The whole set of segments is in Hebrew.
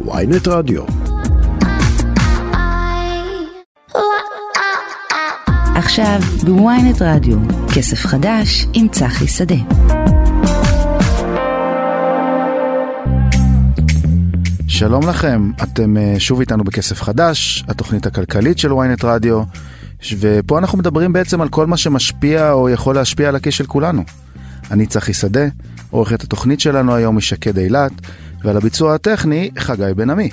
ויינט רדיו. עכשיו בוויינט רדיו, כסף חדש עם צחי שדה. שלום לכם, אתם אה, שוב איתנו בכסף חדש, התוכנית הכלכלית של ynet רדיו, ופה אנחנו מדברים בעצם על כל מה שמשפיע או יכול להשפיע על הכיס של כולנו. אני צחי שדה, עורכת התוכנית שלנו היום היא שקד אילת, ועל הביצוע הטכני חגי בן עמי.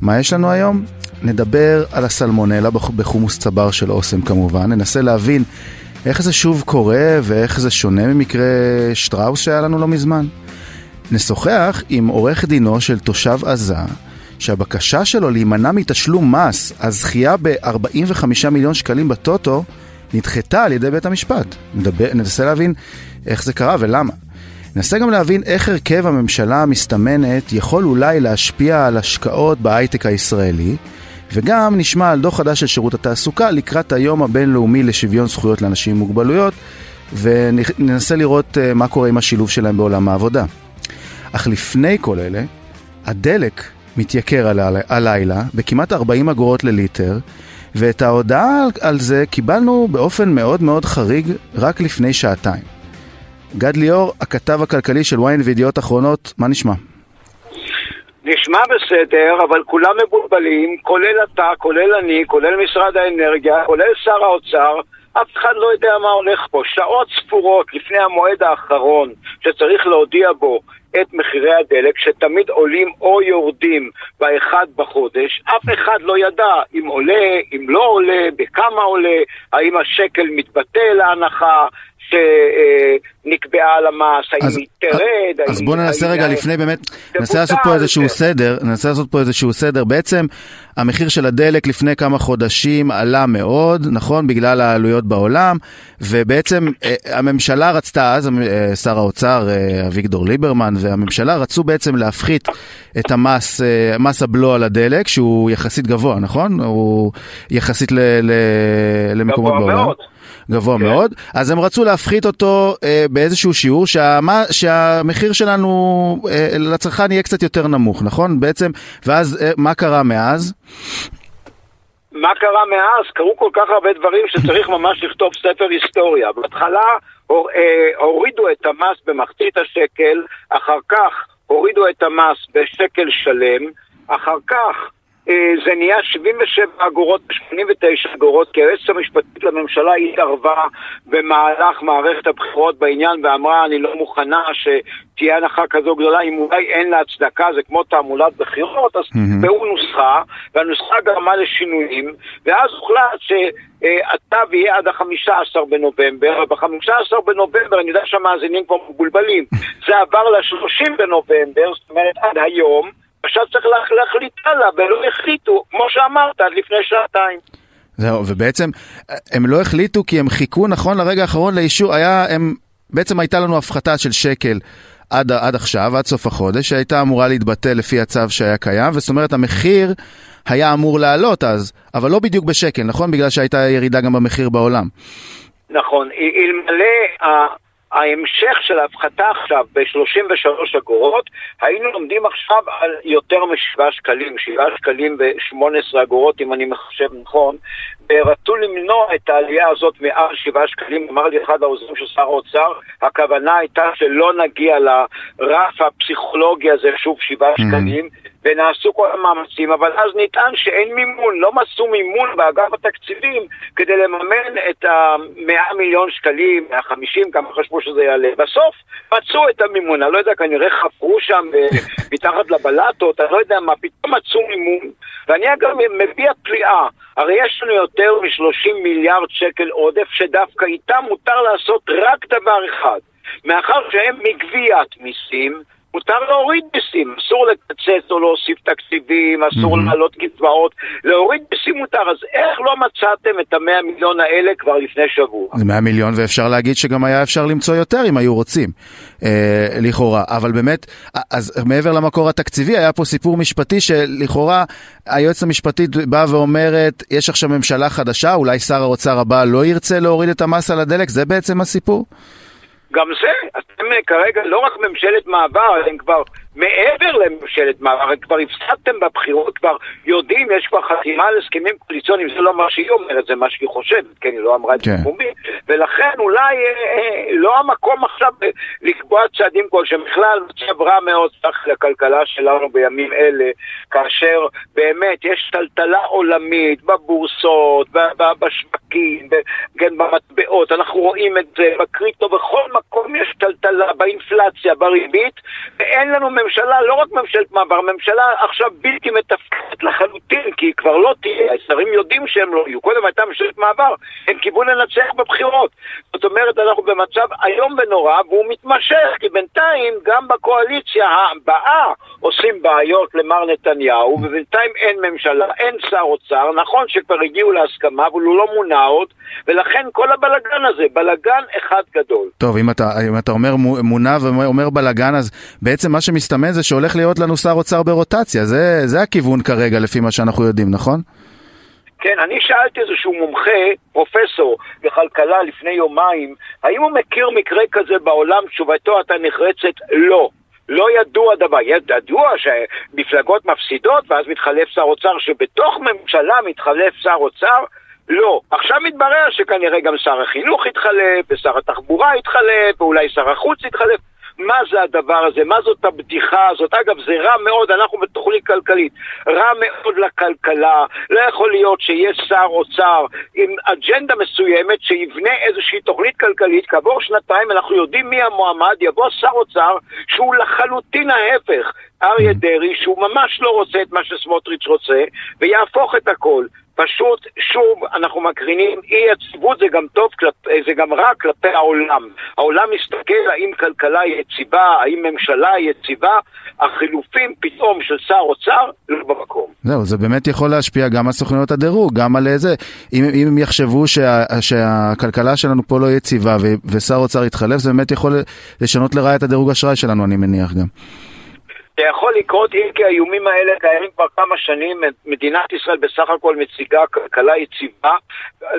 מה יש לנו היום? נדבר על הסלמונלה בחומוס צבר של אוסם כמובן, ננסה להבין איך זה שוב קורה ואיך זה שונה ממקרה שטראוס שהיה לנו לא מזמן. נשוחח עם עורך דינו של תושב עזה, שהבקשה שלו להימנע מתשלום מס, הזכייה ב-45 מיליון שקלים בטוטו, נדחתה על ידי בית המשפט. נדבר, ננסה להבין איך זה קרה ולמה. ננסה גם להבין איך הרכב הממשלה המסתמנת יכול אולי להשפיע על השקעות בהייטק הישראלי, וגם נשמע על דוח חדש של שירות התעסוקה לקראת היום הבינלאומי לשוויון זכויות לאנשים עם מוגבלויות, וננסה לראות אה, מה קורה עם השילוב שלהם בעולם העבודה. אך לפני כל אלה, הדלק מתייקר הלילה בכמעט 40 אגורות לליטר, ואת ההודעה על זה קיבלנו באופן מאוד מאוד חריג רק לפני שעתיים. גד ליאור, הכתב הכלכלי של ynet וידיעות אחרונות, מה נשמע? נשמע בסדר, אבל כולם מבולבלים, כולל אתה, כולל אני, כולל משרד האנרגיה, כולל שר האוצר, אף אחד לא יודע מה הולך פה. שעות ספורות לפני המועד האחרון שצריך להודיע בו את מחירי הדלק, שתמיד עולים או יורדים באחד בחודש, אף אחד לא ידע אם עולה, אם לא עולה, בכמה עולה, האם השקל מתבטל להנחה, שנקבעה על המס, האם היא תרד, אז בואו ננסה רגע לפני באמת, ננסה לעשות פה איזשהו סדר, ננסה לעשות פה איזשהו סדר. בעצם המחיר של הדלק לפני כמה חודשים עלה מאוד, נכון? בגלל העלויות בעולם, ובעצם אה, הממשלה רצתה אז, אה, שר האוצר אה, אביגדור ליברמן והממשלה רצו בעצם להפחית את המס, מס הבלו על הדלק, שהוא יחסית גבוה, נכון? הוא יחסית ל, ל, למקומות בעולם. מאוד. גבוה כן. מאוד, אז הם רצו להפחית אותו אה, באיזשהו שיעור שהמה, שהמחיר שלנו אה, לצרכן יהיה קצת יותר נמוך, נכון? בעצם, ואז אה, מה קרה מאז? מה קרה מאז? קרו כל כך הרבה דברים שצריך ממש לכתוב ספר היסטוריה. בהתחלה הור, אה, הורידו את המס במחצית השקל, אחר כך הורידו את המס בשקל שלם, אחר כך זה נהיה 77 אגורות ו-89 אגורות, כי היועצת המשפטית לממשלה התערבה במהלך מערכת הבחירות בעניין ואמרה, אני לא מוכנה שתהיה הנחה כזו גדולה, אם אולי אין לה הצדקה, זה כמו תעמולת בחירות, אז mm-hmm. נוסחה, והנוסחה גרמה לשינויים, ואז הוחלט שהתו יהיה עד ה-15 בנובמבר, וב-15 בנובמבר, אני יודע שהמאזינים כבר מבולבלים, זה עבר ל-30 בנובמבר, זאת אומרת עד היום, עכשיו צריך להחליט הלאה, ולא החליטו, כמו שאמרת, עד לפני שעתיים. זהו, ובעצם הם לא החליטו כי הם חיכו נכון לרגע האחרון לאישור, היה, הם, בעצם הייתה לנו הפחתה של שקל עד, עד עכשיו, עד סוף החודש, שהייתה אמורה להתבטל לפי הצו שהיה קיים, וזאת אומרת המחיר היה אמור לעלות אז, אבל לא בדיוק בשקל, נכון? בגלל שהייתה ירידה גם במחיר בעולם. נכון, אלמלא ההמשך של ההפחתה עכשיו ב-33 אגורות, היינו לומדים עכשיו על יותר מ-7 שקלים, 7 שקלים ו-18 אגורות אם אני מחשב נכון, ורצו למנוע את העלייה הזאת מעל 7 שקלים, אמר לי אחד העוזרים של שר האוצר, הכוונה הייתה שלא נגיע לרף הפסיכולוגי הזה, שוב 7 mm-hmm. שקלים, ונעשו כל המאמצים, אבל אז נטען שאין מימון, לא מצאו מימון באגף התקציבים כדי לממן את ה-100 מיליון שקלים, 150, כמה חשבו שזה יעלה. בסוף מצאו את המימון, אני לא יודע, כנראה חפרו שם אה, מתחת לבלטות, אני לא יודע מה, פתאום מצאו מימון. ואני אגב מביע פליאה, הרי יש לנו יותר מ-30 מיליארד שקל עודף, שדווקא איתם מותר לעשות רק דבר אחד. מאחר שהם מגביית מיסים, מותר להוריד מיסים, אסור לקצץ או להוסיף תקציבים, אסור mm-hmm. להעלות קצבאות, להוריד מיסים מותר, אז איך לא מצאתם את המאה מיליון האלה כבר לפני שבוע? זה מאה מיליון ואפשר להגיד שגם היה אפשר למצוא יותר אם היו רוצים, אה, לכאורה, אבל באמת, אז מעבר למקור התקציבי היה פה סיפור משפטי שלכאורה היועצת המשפטית באה ואומרת, יש עכשיו ממשלה חדשה, אולי שר האוצר הבא לא ירצה להוריד את המס על הדלק, זה בעצם הסיפור? גם זה, אתם כרגע לא רק ממשלת מעבר, אתם כבר מעבר לממשלת מעבר, כבר הפסדתם בבחירות, כבר יודעים, יש כבר חתימה על הסכמים קואליציוניים, זה לא מה שהיא אומרת, זה מה שהיא חושבת, כן, היא לא אמרה את זה כן. פומבי, ולכן אולי אה, אה, לא המקום עכשיו אה, לקבוע צעדים כלשהם, בכלל מצב רע מאוד צריך לכלכלה שלנו בימים אלה, כאשר באמת יש טלטלה עולמית בבורסות, בשווקים, כן, במטבעות, אנחנו רואים את זה בקריפטו, בכל מקום יש טלטלה, באינפלציה, בריבית, ואין לנו ממשלה, לא רק ממשלת מעבר, ממשלה עכשיו בלתי מתפקדת לחלוטין, כי היא כבר לא תהיה, השרים יודעים שהם לא יהיו. קודם הייתה ממשלת מעבר, הם קיוו לנצח בבחירות. זאת אומרת, אנחנו במצב איום ונורא, והוא מתמשך, כי בינתיים גם בקואליציה הבאה עושים בעיות למר נתניהו, ובינתיים אין ממשלה, אין שר אוצר, נכון שכבר הגיעו להסכמה, אבל הוא לא מונה עוד, ולכן כל הבלגן הזה, בלגן אחד גדול. טוב, אם אתה, אם אתה אומר מונה ואומר בלאגן, אז בעצם מה שמסתמן זה שהולך להיות לנו שר אוצר ברוטציה. זה, זה הכיוון כרגע, לפי מה שאנחנו יודעים, נכון? כן, אני שאלתי איזשהו מומחה, פרופסור בכלכלה לפני יומיים, האם הוא מכיר מקרה כזה בעולם? תשובתו הייתה נחרצת, לא. לא ידוע דבר, ידוע שמפלגות מפסידות ואז מתחלף שר אוצר, שבתוך ממשלה מתחלף שר אוצר, לא. עכשיו מתברר שכנראה גם שר החינוך יתחלף, ושר התחבורה יתחלף, ואולי שר החוץ יתחלף. מה זה הדבר הזה? מה זאת הבדיחה הזאת? אגב, זה רע מאוד, אנחנו בתוכנית כלכלית. רע מאוד לכלכלה. לא יכול להיות שיש שר אוצר עם אג'נדה מסוימת שיבנה איזושהי תוכנית כלכלית, כעבור שנתיים אנחנו יודעים מי המועמד, יבוא שר אוצר שהוא לחלוטין ההפך. אריה דרעי, שהוא ממש לא רוצה את מה שסמוטריץ' רוצה, ויהפוך את הכל. פשוט, שוב, אנחנו מקרינים אי יציבות, זה גם טוב, כלפ, זה גם רע כלפי העולם. העולם מסתכל האם כלכלה יציבה, האם ממשלה יציבה, החילופים פתאום של שר אוצר לא במקום. זהו, זה באמת יכול להשפיע גם על סוכנויות הדירוג, גם על זה. אם, אם הם יחשבו שה, שהכלכלה שלנו פה לא יציבה ו, ושר אוצר יתחלף, זה באמת יכול לשנות לרעה את הדירוג אשראי שלנו, אני מניח גם. זה יכול לקרות אם כי האיומים האלה קיימים כבר כמה שנים, מדינת ישראל בסך הכל מציגה כלכלה יציבה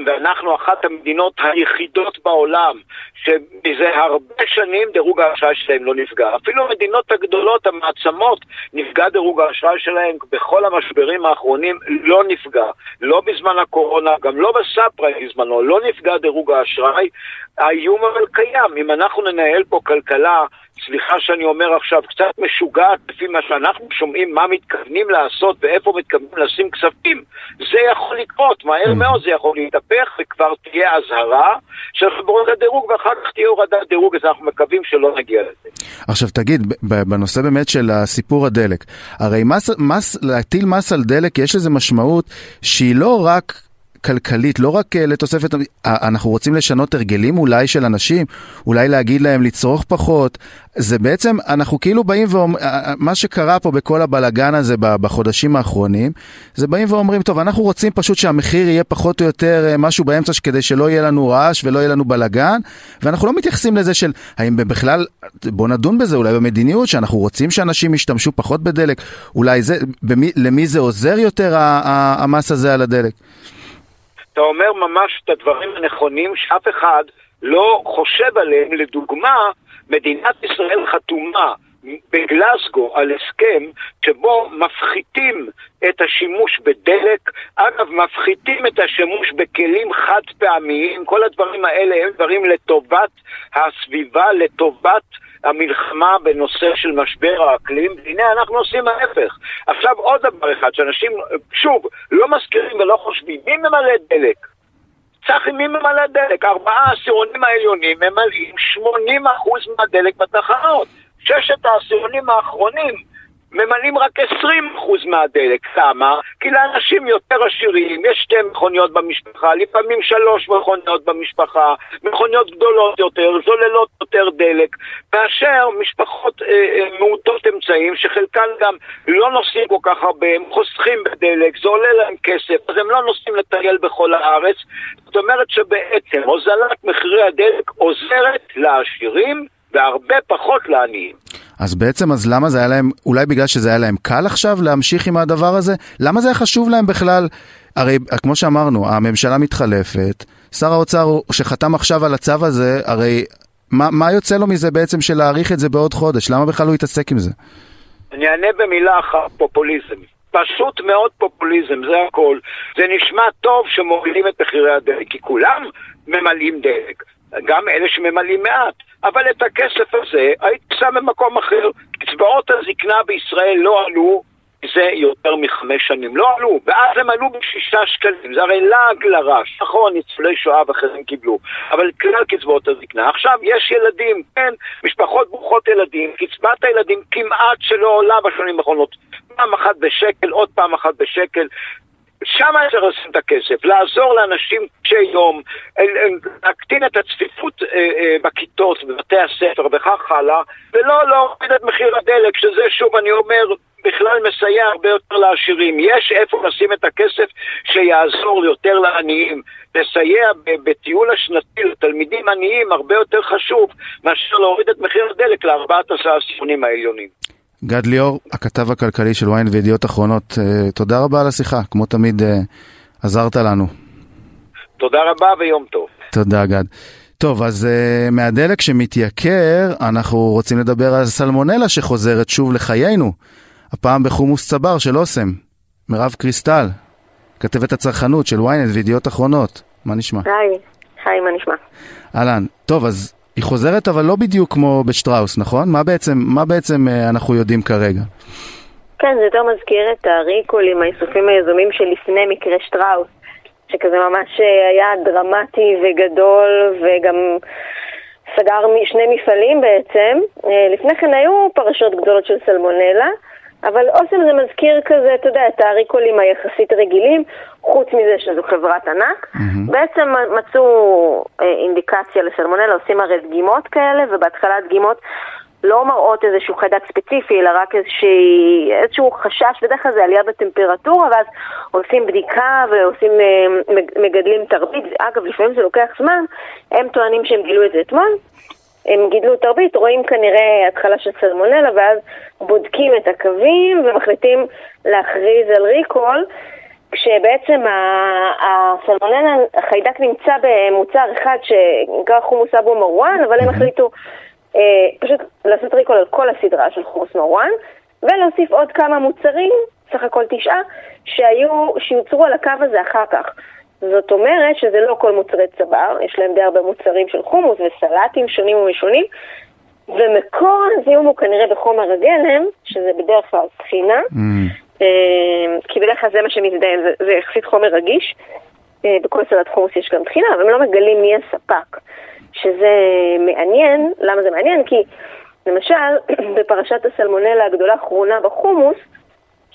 ואנחנו אחת המדינות היחידות בעולם שמזה הרבה שנים דירוג האשראי שלהם לא נפגע. אפילו המדינות הגדולות, המעצמות, נפגע דירוג האשראי שלהם בכל המשברים האחרונים לא נפגע. לא בזמן הקורונה, גם לא בסאפרה בזמנו, לא נפגע דירוג האשראי. האיום אבל קיים. אם אנחנו ננהל פה כלכלה סליחה שאני אומר עכשיו, קצת משוגעת לפי מה שאנחנו שומעים, מה מתכוונים לעשות ואיפה מתכוונים לשים כספים, זה יכול לקרות, מהר מאוד זה יכול להתהפך וכבר תהיה אזהרה של חברות הדירוג ואחר כך תהיה הורדת דירוג, אז אנחנו מקווים שלא נגיע לזה. עכשיו תגיד, בנושא באמת של הסיפור הדלק, הרי מס, מס, להטיל מס על דלק יש לזה משמעות שהיא לא רק... כלכלית, לא רק לתוספת, אנחנו רוצים לשנות הרגלים אולי של אנשים, אולי להגיד להם לצרוך פחות, זה בעצם, אנחנו כאילו באים ואומרים, מה שקרה פה בכל הבלגן הזה בחודשים האחרונים, זה באים ואומרים, טוב, אנחנו רוצים פשוט שהמחיר יהיה פחות או יותר משהו באמצע כדי שלא יהיה לנו רעש ולא יהיה לנו בלגן, ואנחנו לא מתייחסים לזה של, האם בכלל, בוא נדון בזה, אולי במדיניות, שאנחנו רוצים שאנשים ישתמשו פחות בדלק, אולי זה, במי, למי זה עוזר יותר המס הזה על הדלק? אתה אומר ממש את הדברים הנכונים שאף אחד לא חושב עליהם. לדוגמה, מדינת ישראל חתומה בגלסגו על הסכם שבו מפחיתים את השימוש בדלק, אגב, מפחיתים את השימוש בכלים חד פעמיים, כל הדברים האלה הם דברים לטובת הסביבה, לטובת המלחמה בנושא של משבר האקלים, והנה אנחנו עושים ההפך. עכשיו עוד דבר אחד, שאנשים, שוב, לא מזכירים ולא חושבים, מי ממלא דלק? צחי, מי ממלא דלק? ארבעה העשירונים העליונים ממלאים 80% מהדלק בתחנות. ששת העשירונים האחרונים ממלאים רק 20% מהדלק. למה? כי לאנשים יותר עשירים יש שתי מכוניות במשפחה, לפעמים שלוש מכוניות במשפחה, מכוניות גדולות יותר, זוללות יותר דלק, מאשר משפחות אה, אה, מעוטות אמצעים, שחלקן גם לא נוסעים כל כך הרבה, הם חוסכים בדלק, זה עולה להם כסף, אז הם לא נוסעים לטייל בכל הארץ. זאת אומרת שבעצם הוזלת מחירי הדלק עוזרת לעשירים והרבה פחות לעניים. אז בעצם, אז למה זה היה להם, אולי בגלל שזה היה להם קל עכשיו להמשיך עם הדבר הזה? למה זה היה חשוב להם בכלל? הרי כמו שאמרנו, הממשלה מתחלפת, שר האוצר שחתם עכשיו על הצו הזה, הרי מה, מה יוצא לו מזה בעצם של להאריך את זה בעוד חודש? למה בכלל הוא יתעסק עם זה? אני אענה במילה אחת, פופוליזם. פשוט מאוד פופוליזם, זה הכל. זה נשמע טוב שמורידים את מחירי הדלק, כי כולם ממלאים דלק. גם אלה שממלאים מעט. אבל את הכסף הזה הייתי שם במקום אחר. קצבאות הזקנה בישראל לא עלו זה יותר מחמש שנים. לא עלו, ואז הם עלו בשישה שקלים. זה הרי לעג לרש. נכון, ניצולי שואה ואחרים קיבלו, אבל כלל קצבאות הזקנה. עכשיו, יש ילדים, כן, משפחות ברוכות ילדים, קצבת הילדים כמעט שלא עולה בשנים האחרונות. פעם אחת בשקל, עוד פעם אחת בשקל. שם צריך לשים את הכסף, לעזור לאנשים קשי יום, להקטין את הצפיפות אה, אה, בכיתות, בבתי הספר וכך הלאה, ולא להוריד את מחיר הדלק, שזה שוב, אני אומר, בכלל מסייע הרבה יותר לעשירים. יש איפה לשים את הכסף שיעזור יותר לעניים. לסייע בטיול השנתי לתלמידים עניים הרבה יותר חשוב מאשר להוריד את מחיר הדלק לארבעת עשרה העליונים. גד ליאור, הכתב הכלכלי של ynet וידיעות אחרונות, אה, תודה רבה על השיחה, כמו תמיד אה, עזרת לנו. תודה רבה ויום טוב. תודה גד. טוב, אז uh, מהדלק שמתייקר, אנחנו רוצים לדבר על סלמונלה שחוזרת שוב לחיינו. הפעם בחומוס צבר של אוסם. מירב קריסטל, כתבת הצרכנות של ynet וידיעות אחרונות. מה נשמע? היי, היי, מה נשמע? אהלן. טוב, אז היא חוזרת אבל לא בדיוק כמו בשטראוס, נכון? מה בעצם, מה בעצם uh, אנחנו יודעים כרגע? כן, זה יותר מזכיר את הריקולים, האיסופים היזומים שלפני מקרה שטראוס, שכזה ממש אה, היה דרמטי וגדול וגם סגר שני מפעלים בעצם. אה, לפני כן היו פרשות גדולות של סלמונלה. אבל אוסם זה מזכיר כזה, אתה יודע, את הריקולים היחסית רגילים, חוץ מזה שזו חברת ענק. Mm-hmm. בעצם מצאו אה, אינדיקציה לסלמונלה, עושים הרי דגימות כאלה, ובהתחלה דגימות לא מראות איזשהו חיידק ספציפי, אלא רק איזושהי, איזשהו חשש, בדרך כלל זה עלייה בטמפרטורה, ואז עושים בדיקה ועושים, אה, מגדלים תרבית. אגב, לפעמים זה לוקח זמן, הם טוענים שהם גילו את זה אתמול. הם גידלו תרבית, רואים כנראה התחלה של סלמונלה, ואז בודקים את הקווים ומחליטים להכריז על ריקול, כשבעצם הסלמונלה, החיידק נמצא במוצר אחד שנקרא חומוס אבו מרואן, אבל הם החליטו אה, פשוט לעשות ריקול על כל הסדרה של חומוס מרואן, ולהוסיף עוד כמה מוצרים, סך הכל תשעה, שהיו, שיוצרו על הקו הזה אחר כך. זאת אומרת שזה לא כל מוצרי צבר, יש להם די הרבה מוצרים של חומוס וסלטים שונים ומשונים, ומקור הזיהום הוא כנראה בחומר הגלם, שזה בדרך כלל טחינה, mm. אה, כי בדרך כלל זה מה שמזדהם, זה, זה יחסית חומר רגיש. אה, בכל סלט חומוס יש גם טחינה, אבל הם לא מגלים מי הספק, שזה מעניין. למה זה מעניין? כי למשל, בפרשת הסלמונלה הגדולה האחרונה בחומוס,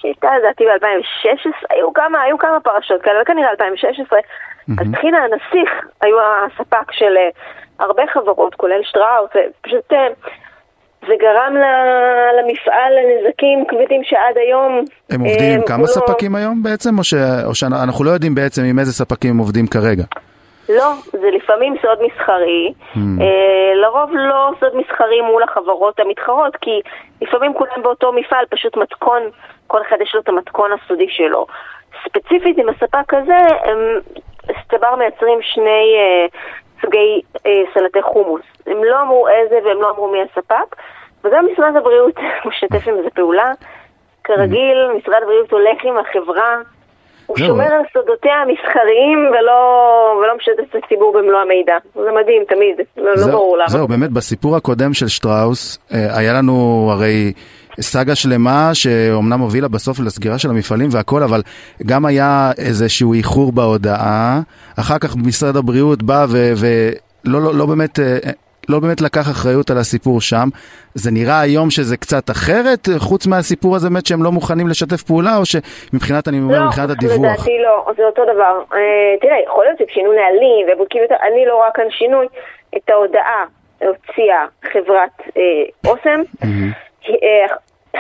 שהייתה לדעתי ב-2016, היו כמה, היו כמה פרשות כאלה, כנראה 2016, אז טחינה הנסיך היו הספק של אה, הרבה חברות, כולל שטראוס, ופשוט אה, זה גרם למפעל לנזקים כבדים שעד היום... הם עובדים עם אה, כמה לא... ספקים היום בעצם, או, ש... או שאנחנו לא יודעים בעצם עם איזה ספקים הם עובדים כרגע? לא, זה לפעמים סוד מסחרי. Mm. אה, לרוב לא סוד מסחרי מול החברות המתחרות, כי לפעמים כולם באותו מפעל, פשוט מתכון, כל אחד יש לו את המתכון הסודי שלו. ספציפית עם הספק הזה, הם סטבר מייצרים שני אה, סוגי אה, סלטי חומוס. הם לא אמרו איזה והם לא אמרו מי הספק, וגם משרד הבריאות משתף עם זה פעולה. כרגיל, mm. משרד הבריאות הולך עם החברה. הוא שומר על סודותיה המסחריים ולא, ולא משתף את הציבור במלוא המידע. זה מדהים, תמיד, לא, לא ברור למה. זהו, באמת, בסיפור הקודם של שטראוס, אה, היה לנו הרי סאגה שלמה שאומנם הובילה בסוף לסגירה של המפעלים והכל, אבל גם היה איזשהו איחור בהודעה. אחר כך משרד הבריאות בא ולא לא, לא באמת... לא באמת לקח אחריות על הסיפור שם. זה נראה היום שזה קצת אחרת, חוץ מהסיפור הזה באמת שהם לא מוכנים לשתף פעולה, או שמבחינת, אני אומר, לא, מבחינת הדיווח? לא, לדעתי לא, זה אותו דבר. אה, תראה, יכול להיות שכשינו נהלים ובודקים את ה... אני לא רואה כאן שינוי. את ההודעה הוציאה חברת אה, אוסם. Mm-hmm.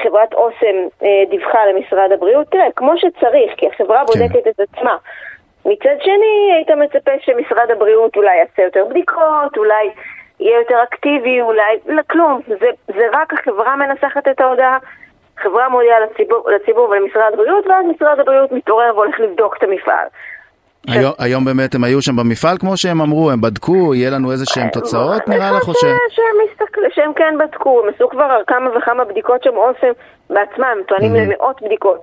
חברת אוסם אה, דיווחה למשרד הבריאות, תראה, כמו שצריך, כי החברה כן. בודקת כן. את עצמה. מצד שני, היית מצפה שמשרד הבריאות אולי יעשה יותר בדיקות, אולי יהיה יותר אקטיבי, אולי, לא, כלום. זה, זה רק החברה מנסחת את ההודעה, חברה מודיעה לציבור, לציבור ולמשרד הבריאות, ואז משרד הבריאות מתעורר והולך לבדוק את המפעל. היום, היום באמת הם היו שם במפעל כמו שהם אמרו, הם בדקו, יהיה לנו איזה שהם תוצאות נראה לך או ש... שהם, מסתכל, שהם כן בדקו, הם עשו כבר כמה וכמה בדיקות שהם עושים בעצמם, טוענים Mhm. למאות בדיקות.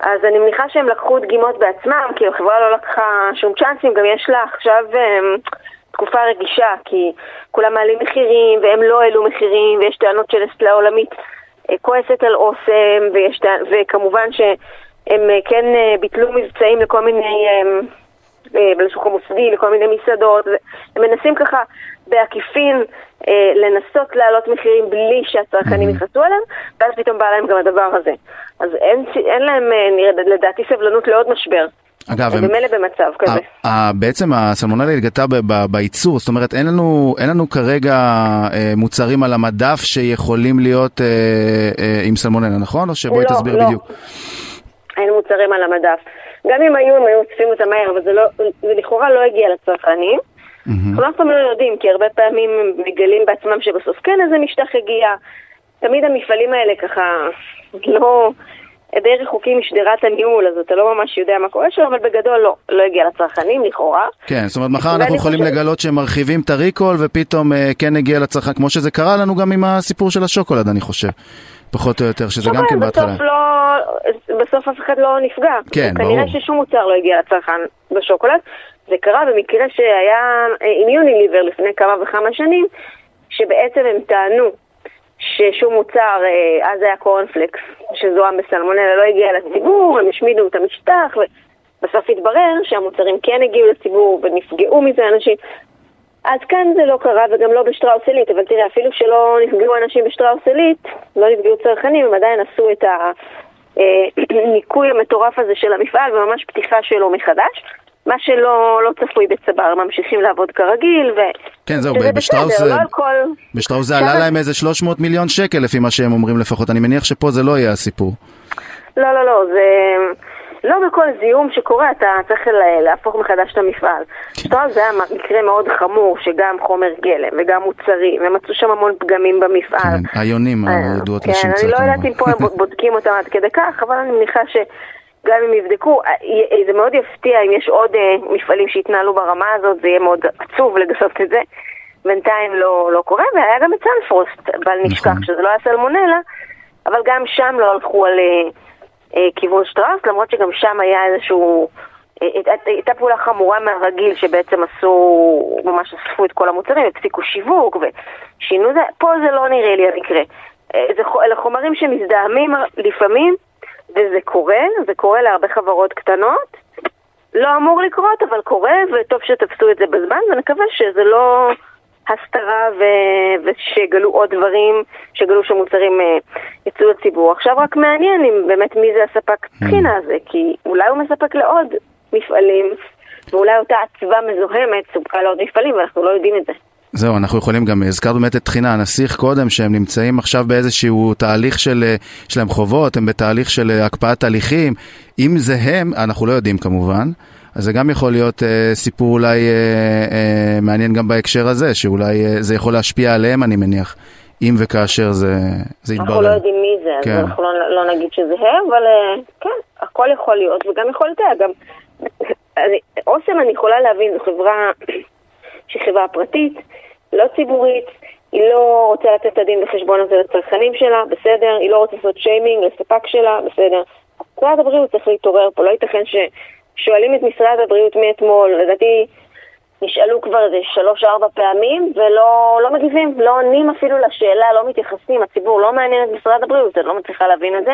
אז אני מניחה שהם לקחו דגימות בעצמם, כי החברה לא לקחה שום צ'אנסים, גם יש לה עכשיו אמ, תקופה רגישה, כי כולם מעלים מחירים, והם לא העלו מחירים, ויש טענות של נסטלה עולמית אה, כועסת על אוסם, ויש, וכמובן שהם אה, כן אה, ביטלו מבצעים לכל מיני, לשוק המוסדי, לכל מיני מסעדות, הם מנסים ככה בעקיפין לנסות להעלות מחירים בלי שהצרכנים Mhm. יכעסו עליהם, ואז פתאום בא להם גם הדבר הזה. אז אין, אין להם, אה, נראה- לדעתי, סבלנות לעוד משבר. אגב, הם במילא במצב כזה. ה- ה- בעצם הסלמונלה ב- בייצור, זאת אומרת אין לנו, אין לנו כרגע אה, מוצרים על המדף שיכולים להיות אה, אה, עם סלמונלה, נכון? או שבואי לא, תסביר לא. בדיוק. אין מוצרים על המדף. גם אם היו, הם היו אוספים אותם מהר, אבל זה, לא, זה לכאורה לא הגיע לצרכנים. מהמם. אנחנו אף פעם לא יודעים, כי הרבה פעמים הם מגלים בעצמם שבסוף כן איזה משטח הגיע. תמיד המפעלים האלה ככה לא... די רחוקים משדרת הניהול, אז אתה לא ממש יודע מה קורה שם, אבל בגדול לא, לא הגיע לצרכנים לכאורה. כן, זאת אומרת מחר אנחנו יכולים חושבת- לגלות שהם מרחיבים את הריקול ופתאום אה, כן הגיע לצרכן, כמו שזה קרה לנו גם עם הסיפור של השוקולד אני חושב, פחות או יותר, שזה גם כן אבל בהתחלה. בסוף לא, בסוף אף אחד לא נפגע. כן, כנראה ברור. ששום מוצר לא הגיע לצרכן בשוקולד. זה קרה במקרה שהיה אה, עם יוניליבר לפני כמה וכמה שנים, שבעצם הם טענו ששום מוצר, אה, אז היה קורנפלקס, שזוהם בסלמונלה, לא הגיע לציבור, הם השמידו את המשטח, ובסוף התברר שהמוצרים כן הגיעו לציבור ונפגעו מזה אנשים. אז כאן זה לא קרה, וגם לא בשטראוס עילית, אבל תראה, אפילו שלא נפגעו אנשים בשטראוס עילית, לא נפגעו צרכנים, הם עדיין עשו את הניקוי המטורף הזה של המפעל, וממש פתיחה שלו מחדש. מה שלא לא צפוי בצבר, ממשיכים לעבוד כרגיל, ו... כן, זהו, בשטראוס זה- לא כל... בשטראוס זה עלה להם איזה 300 מיליון שקל לפי מה שהם אומרים לפחות, אני מניח שפה זה לא יהיה הסיפור. לא, לא, לא, זה... לא בכל זיהום שקורה אתה צריך לה- להפוך מחדש את המפעל. שטראוס זה היה מקרה מאוד חמור, שגם חומר גלם וגם מוצרים, ומצאו שם המון פגמים במפעל. כן, היונים הידועות כן, לשמצה אני לא יודעת. אם פה הם בודקים אותם עד כדי כך, אבל אני מניחה שגם אם יבדקו, אה, י- זה מאוד יפתיע אם יש עוד אה, מפעלים שהתנהלו ברמה הזאת, זה יהיה מאוד עצוב לגלות את זה. בינתיים לא, לא קורה, והיה גם את סנפרוסט, בל נשכח נכון. שזה לא היה סלמונלה, אבל גם שם לא הלכו על אה, אה, כיוון שטראוס, למרות שגם שם היה איזשהו... אה, הייתה- פעולה חמורה מהרגיל שבעצם עשו, ממש אספו את כל המוצרים, הפסיקו שיווק ושינו זה, פה זה לא נראה לי המקרה. אה, זה, אלה חומרים שמזדהמים לפעמים, וזה קורה, זה קורה להרבה חברות קטנות. לא אמור לקרות, אבל קורה, וטוב שתפסו את זה בזמן, ונקווה שזה לא הסתרה ו- ושיגלו עוד דברים, שיגלו שמוצרים אה, יצאו לציבור. עכשיו רק מעניין אם באמת מי זה הספק טחינה הזה, כי אולי הוא מספק לעוד מפעלים, ואולי אותה אצווה מזוהמת סופקה לעוד מפעלים, ואנחנו לא יודעים את זה. זהו, אנחנו יכולים גם, הזכרנו באמת את טחינה, הנסיך קודם, שהם נמצאים עכשיו באיזשהו תהליך של, אה, יש להם חובות, הם בתהליך של אה, הקפאת הליכים. אם זה הם, אנחנו לא יודעים כמובן, אז זה גם יכול להיות אה, סיפור אולי אה, אה, מעניין גם בהקשר הזה, שאולי אה, זה יכול להשפיע עליהם, אני מניח, אם וכאשר זה, זה יתברר. אנחנו לא יודעים מי זה, אז כן. אנחנו לא, לא נגיד שזה הם, אבל אה, כן, הכל יכול להיות, וגם יכול להיות, גם... אני- אוסם אני יכולה להבין, זו חברה שהיא חברה פרטית, לא ציבורית, היא לא רוצה לתת את הדין וחשבון הזה לצרכנים שלה, בסדר, היא לא רוצה לעשות שיימינג לספק שלה, בסדר. משרד הבריאות צריך להתעורר פה, לא ייתכן ששואלים את משרד הבריאות מאתמול, לדעתי נשאלו כבר איזה שלוש-ארבע פעמים ולא לא מגיבים, לא עונים אפילו לשאלה, לא מתייחסים, הציבור לא מעניין את משרד הבריאות, אני לא מצליחה להבין את זה.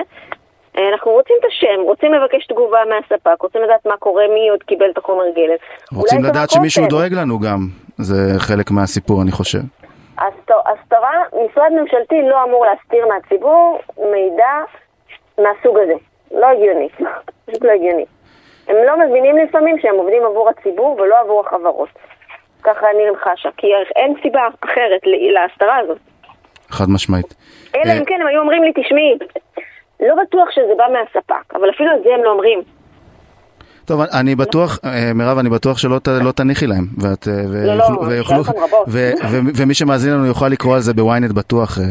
אה, אנחנו רוצים את השם, רוצים לבקש תגובה מהספק, רוצים לדעת מה קורה, מי עוד קיבל את החומר גלם. רוצים לדעת שמישהו אוסם. דואג לנו גם, זה חלק מהסיפור, אני חושב. הסת- הסתרה, משרד ממשלתי לא אמור להסתיר מהציבור מידע מהסוג הזה. לא הגיוני, פשוט לא הגיוני. הם לא מבינים לפעמים שהם עובדים עבור הציבור ולא עבור החברות. ככה אני חשה, כי אין סיבה אחרת להסתרה הזאת. חד משמעית. אלא אה, אם כן הם היו אומרים לי, תשמעי, לא בטוח שזה בא מהספק, אבל אפילו את זה הם לא אומרים. טוב, אני בטוח, אה, מירב, אני בטוח שלא ת- לא תניחי להם. ואת, אה, לא, לא, ויוכלו- ויוכלו- שאלתם רבות. ו- ו- ומי שמאזין לנו יוכל לקרוא על זה בוויינט בטוח אה, אה,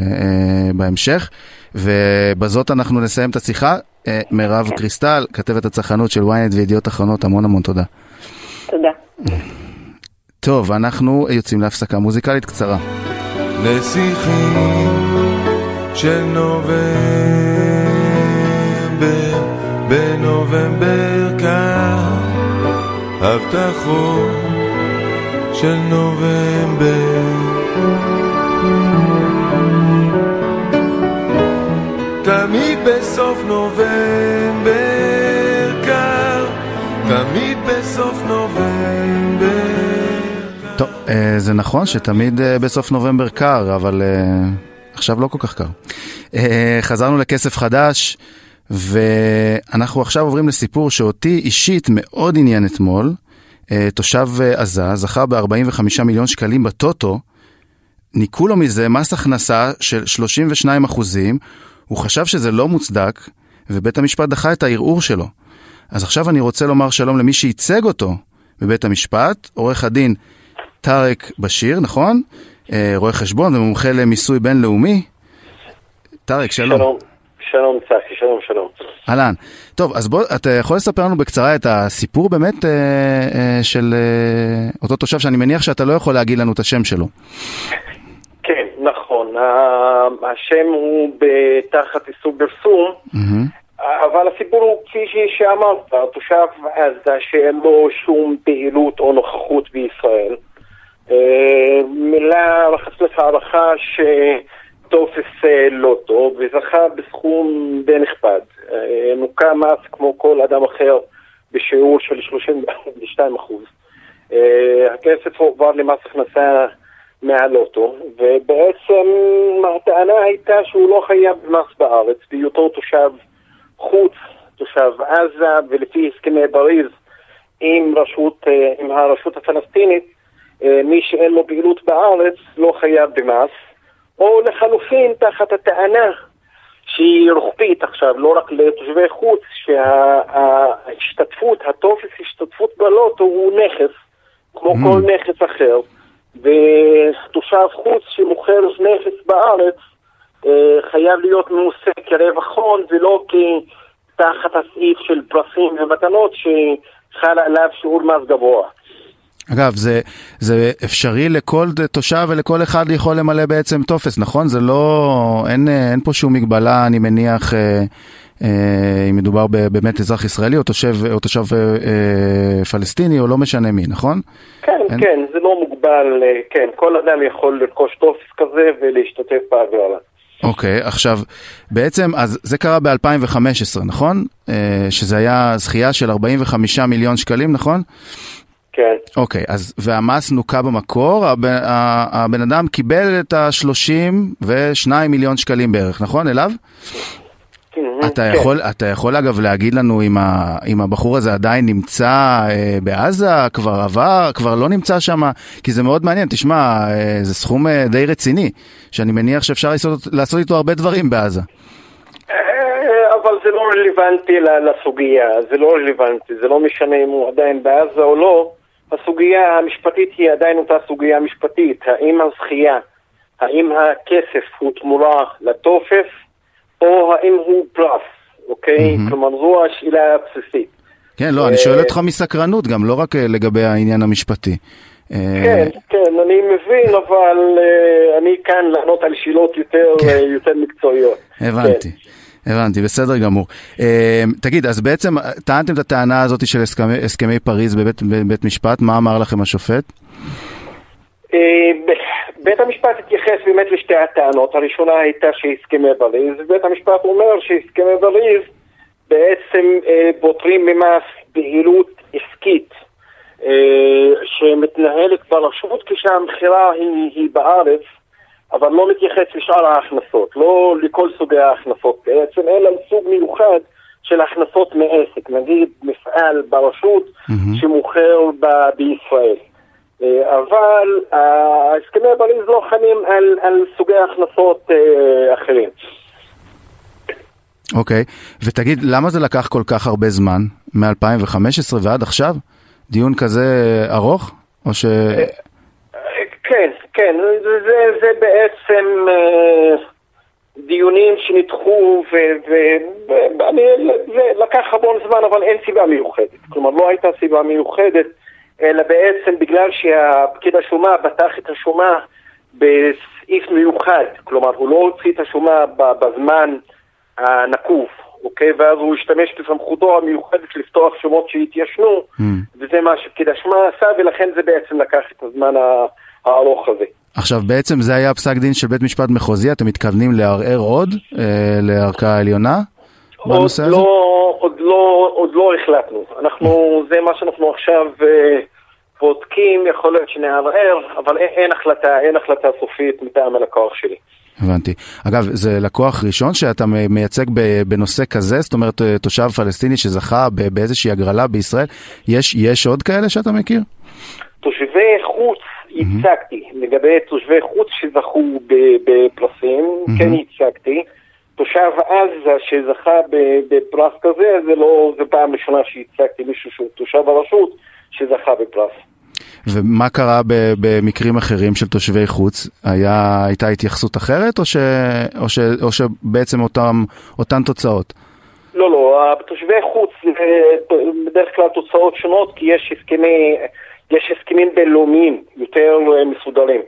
בהמשך. ובזאת אנחנו נסיים את השיחה. אה, מירב קריסטל, כתבת הצרכנות של ynet וידיעות אחרונות, המון המון תודה. תודה. טוב, אנחנו יוצאים להפסקה מוזיקלית קצרה. נסיכים של נובמבר, בנובמבר קר, הבטחות של נובמבר. תמיד בסוף נובמבר קר, תמיד בסוף נובמבר טוב, אה, זה נכון שתמיד אה, בסוף נובמבר קר, אבל אה, עכשיו לא כל כך קר. חזרנו לכסף חדש, ואנחנו עכשיו עוברים לסיפור שאותי אישית מאוד עניין אתמול. תושב עזה זכה ב-45 מיליון שקלים בטוטו, ניכו לו מזה מס הכנסה של 32 אחוזים, הוא חשב שזה לא מוצדק, ובית המשפט דחה את הערעור שלו. אז עכשיו אני רוצה לומר שלום למי שייצג אותו בבית המשפט, עורך הדין טארק בשיר, נכון? אה, רואה חשבון ומומחה למיסוי בינלאומי. טארק, שלום. שלום, שלום צחי, שלום, שלום. אהלן. טוב, אז בוא, אתה יכול לספר לנו בקצרה את הסיפור באמת אה, אה, של אה, אותו תושב שאני מניח שאתה לא יכול להגיד לנו את השם שלו. כן, נכון. השם הוא תחת איסור פרסום, mm-hmm. אבל הסיפור הוא כפי שאמרת, תושב עזה שאין לו שום פעילות או נוכחות בישראל. אה, מילה רחץ לך הערכה שטופס אה, לא טוב וזכה בסכום די נכבד. אה, נוקע מס כמו כל אדם אחר בשיעור של 32 אחוז. הכסף הועבר למס הכנסה מהלוטו, ובעצם הטענה הייתה שהוא לא חייב מס בארץ, בהיותו תושב חוץ, תושב עזה, ולפי הסכמי פריז עם, רשות, עם הרשות הפלסטינית, אה, מי שאין לו פעילות בארץ לא חייב במס, או לחלופין תחת הטענה שהיא רוחבית עכשיו, לא רק לתושבי חוץ, שההשתתפות, הטופס השתתפות בלוטו הוא נכס, כמו mm. כל נכס אחר, ותושב חוץ שמוכר נכס בארץ אה, חייב להיות מעושה כרווח הון ולא תחת הסעיף של פרסים ומתנות שחל עליו שיעור מס גבוה. אגב, זה, זה אפשרי לכל תושב ולכל אחד יכול למלא בעצם טופס, נכון? זה לא, אין, אין פה שום מגבלה, אני מניח, אה, אה, אם מדובר באמת אזרח ישראלי או תושב, או תושב אה, אה, פלסטיני או לא משנה מי, נכון? כן, אין... כן, זה לא מוגבל, אה, כן, כל אדם יכול לרכוש טופס כזה ולהשתתף בהגרלה. אוקיי, okay, עכשיו, בעצם, אז זה קרה ב-2015, נכון? אה, שזה היה זכייה של 45 מיליון שקלים, נכון? כן. אוקיי, אז והמס נוקה במקור, הבן, הבן אדם קיבל את ה-32 מיליון שקלים בערך, נכון? אליו? אתה כן. יכול, אתה יכול אגב להגיד לנו אם, ה, אם הבחור הזה עדיין נמצא אה, בעזה, כבר עבר, כבר לא נמצא שם, כי זה מאוד מעניין, תשמע, אה, זה סכום אה, די רציני, שאני מניח שאפשר לעשות, לעשות איתו הרבה דברים בעזה. אה, אבל זה לא רלוונטי לסוגיה, זה לא רלוונטי, זה לא משנה אם הוא עדיין בעזה או לא. הסוגיה המשפטית היא עדיין אותה סוגיה משפטית. האם הזכייה, האם הכסף הוא תמורה לטופס, או האם הוא פרס, אוקיי? Mm-hmm. כלומר, זו השאלה הבסיסית. כן, לא, אני שואל אותך מסקרנות גם, לא רק אה, לגבי העניין המשפטי. אה, כן, כן, אני מבין, אבל אני כאן לענות על שאלות יותר, כן. יותר מקצועיות. הבנתי. הבנתי, בסדר גמור. אה, תגיד, אז בעצם טענתם את הטענה הזאת של הסכמי, הסכמי פריז בבית, בבית משפט, מה אמר לכם השופט? אה, בית המשפט התייחס באמת לשתי הטענות. הראשונה הייתה שהסכמי פריז, ובית המשפט אומר שהסכמי פריז בעצם אה, פותרים ממס פעילות עסקית שמתנהלת ברשות כשהמכירה היא, היא בארץ. אבל לא מתייחס לשאר ההכנסות, לא לכל סוגי ההכנסות בעצם, אלא לסוג מיוחד של הכנסות מעסק, נגיד מפעל ברשות mm-hmm. שמוכר ב- בישראל. אה, אבל הסכמי פריז לא חלים על, על סוגי הכנסות אה, אחרים. אוקיי, okay. ותגיד, למה זה לקח כל כך הרבה זמן, מ-2015 ועד עכשיו? דיון כזה ארוך? או ש... כן, כן, זה, זה, זה בעצם אה, דיונים שנדחו, ואני לקח המון זמן, אבל אין סיבה מיוחדת. כלומר, לא הייתה סיבה מיוחדת, אלא בעצם בגלל שהפקיד השומה פתח את השומה בסעיף מיוחד. כלומר, הוא לא הוציא את השומה בזמן הנקוב, אוקיי? ואז הוא השתמש בסמכותו המיוחדת לפתוח שומות שהתיישנו, mm. וזה מה שפקיד השומה עשה, ולכן זה בעצם לקח את הזמן הארוך הזה. עכשיו בעצם זה היה פסק דין של בית משפט מחוזי, אתם מתכוונים לערער עוד אה, לערכאה העליונה בנושא עוד הזה? לא, עוד, לא, עוד לא החלטנו. אנחנו, זה מה שאנחנו עכשיו אה, בודקים, יכול להיות שנערער, אבל אין, אין החלטה, אין החלטה סופית מטעם הלקוח שלי. הבנתי. אגב, זה לקוח ראשון שאתה מייצג בנושא כזה, זאת אומרת אה, תושב פלסטיני שזכה באיזושהי הגרלה בישראל, יש, יש עוד כאלה שאתה מכיר? תושבי חוץ ייצגתי, לגבי תושבי חוץ שזכו בפרסים, כן ייצגתי. תושב עזה שזכה בפרס כזה, זה לא, זה פעם ראשונה שייצגתי מישהו שהוא תושב הרשות שזכה בפרס. ומה קרה במקרים אחרים של תושבי חוץ? היה, הייתה התייחסות אחרת או, ש, או, ש, או שבעצם אותם, אותן תוצאות? לא, לא, תושבי חוץ בדרך כלל תוצאות שונות כי יש הסכמי, יש הסכמים בינלאומיים יותר מסודרים,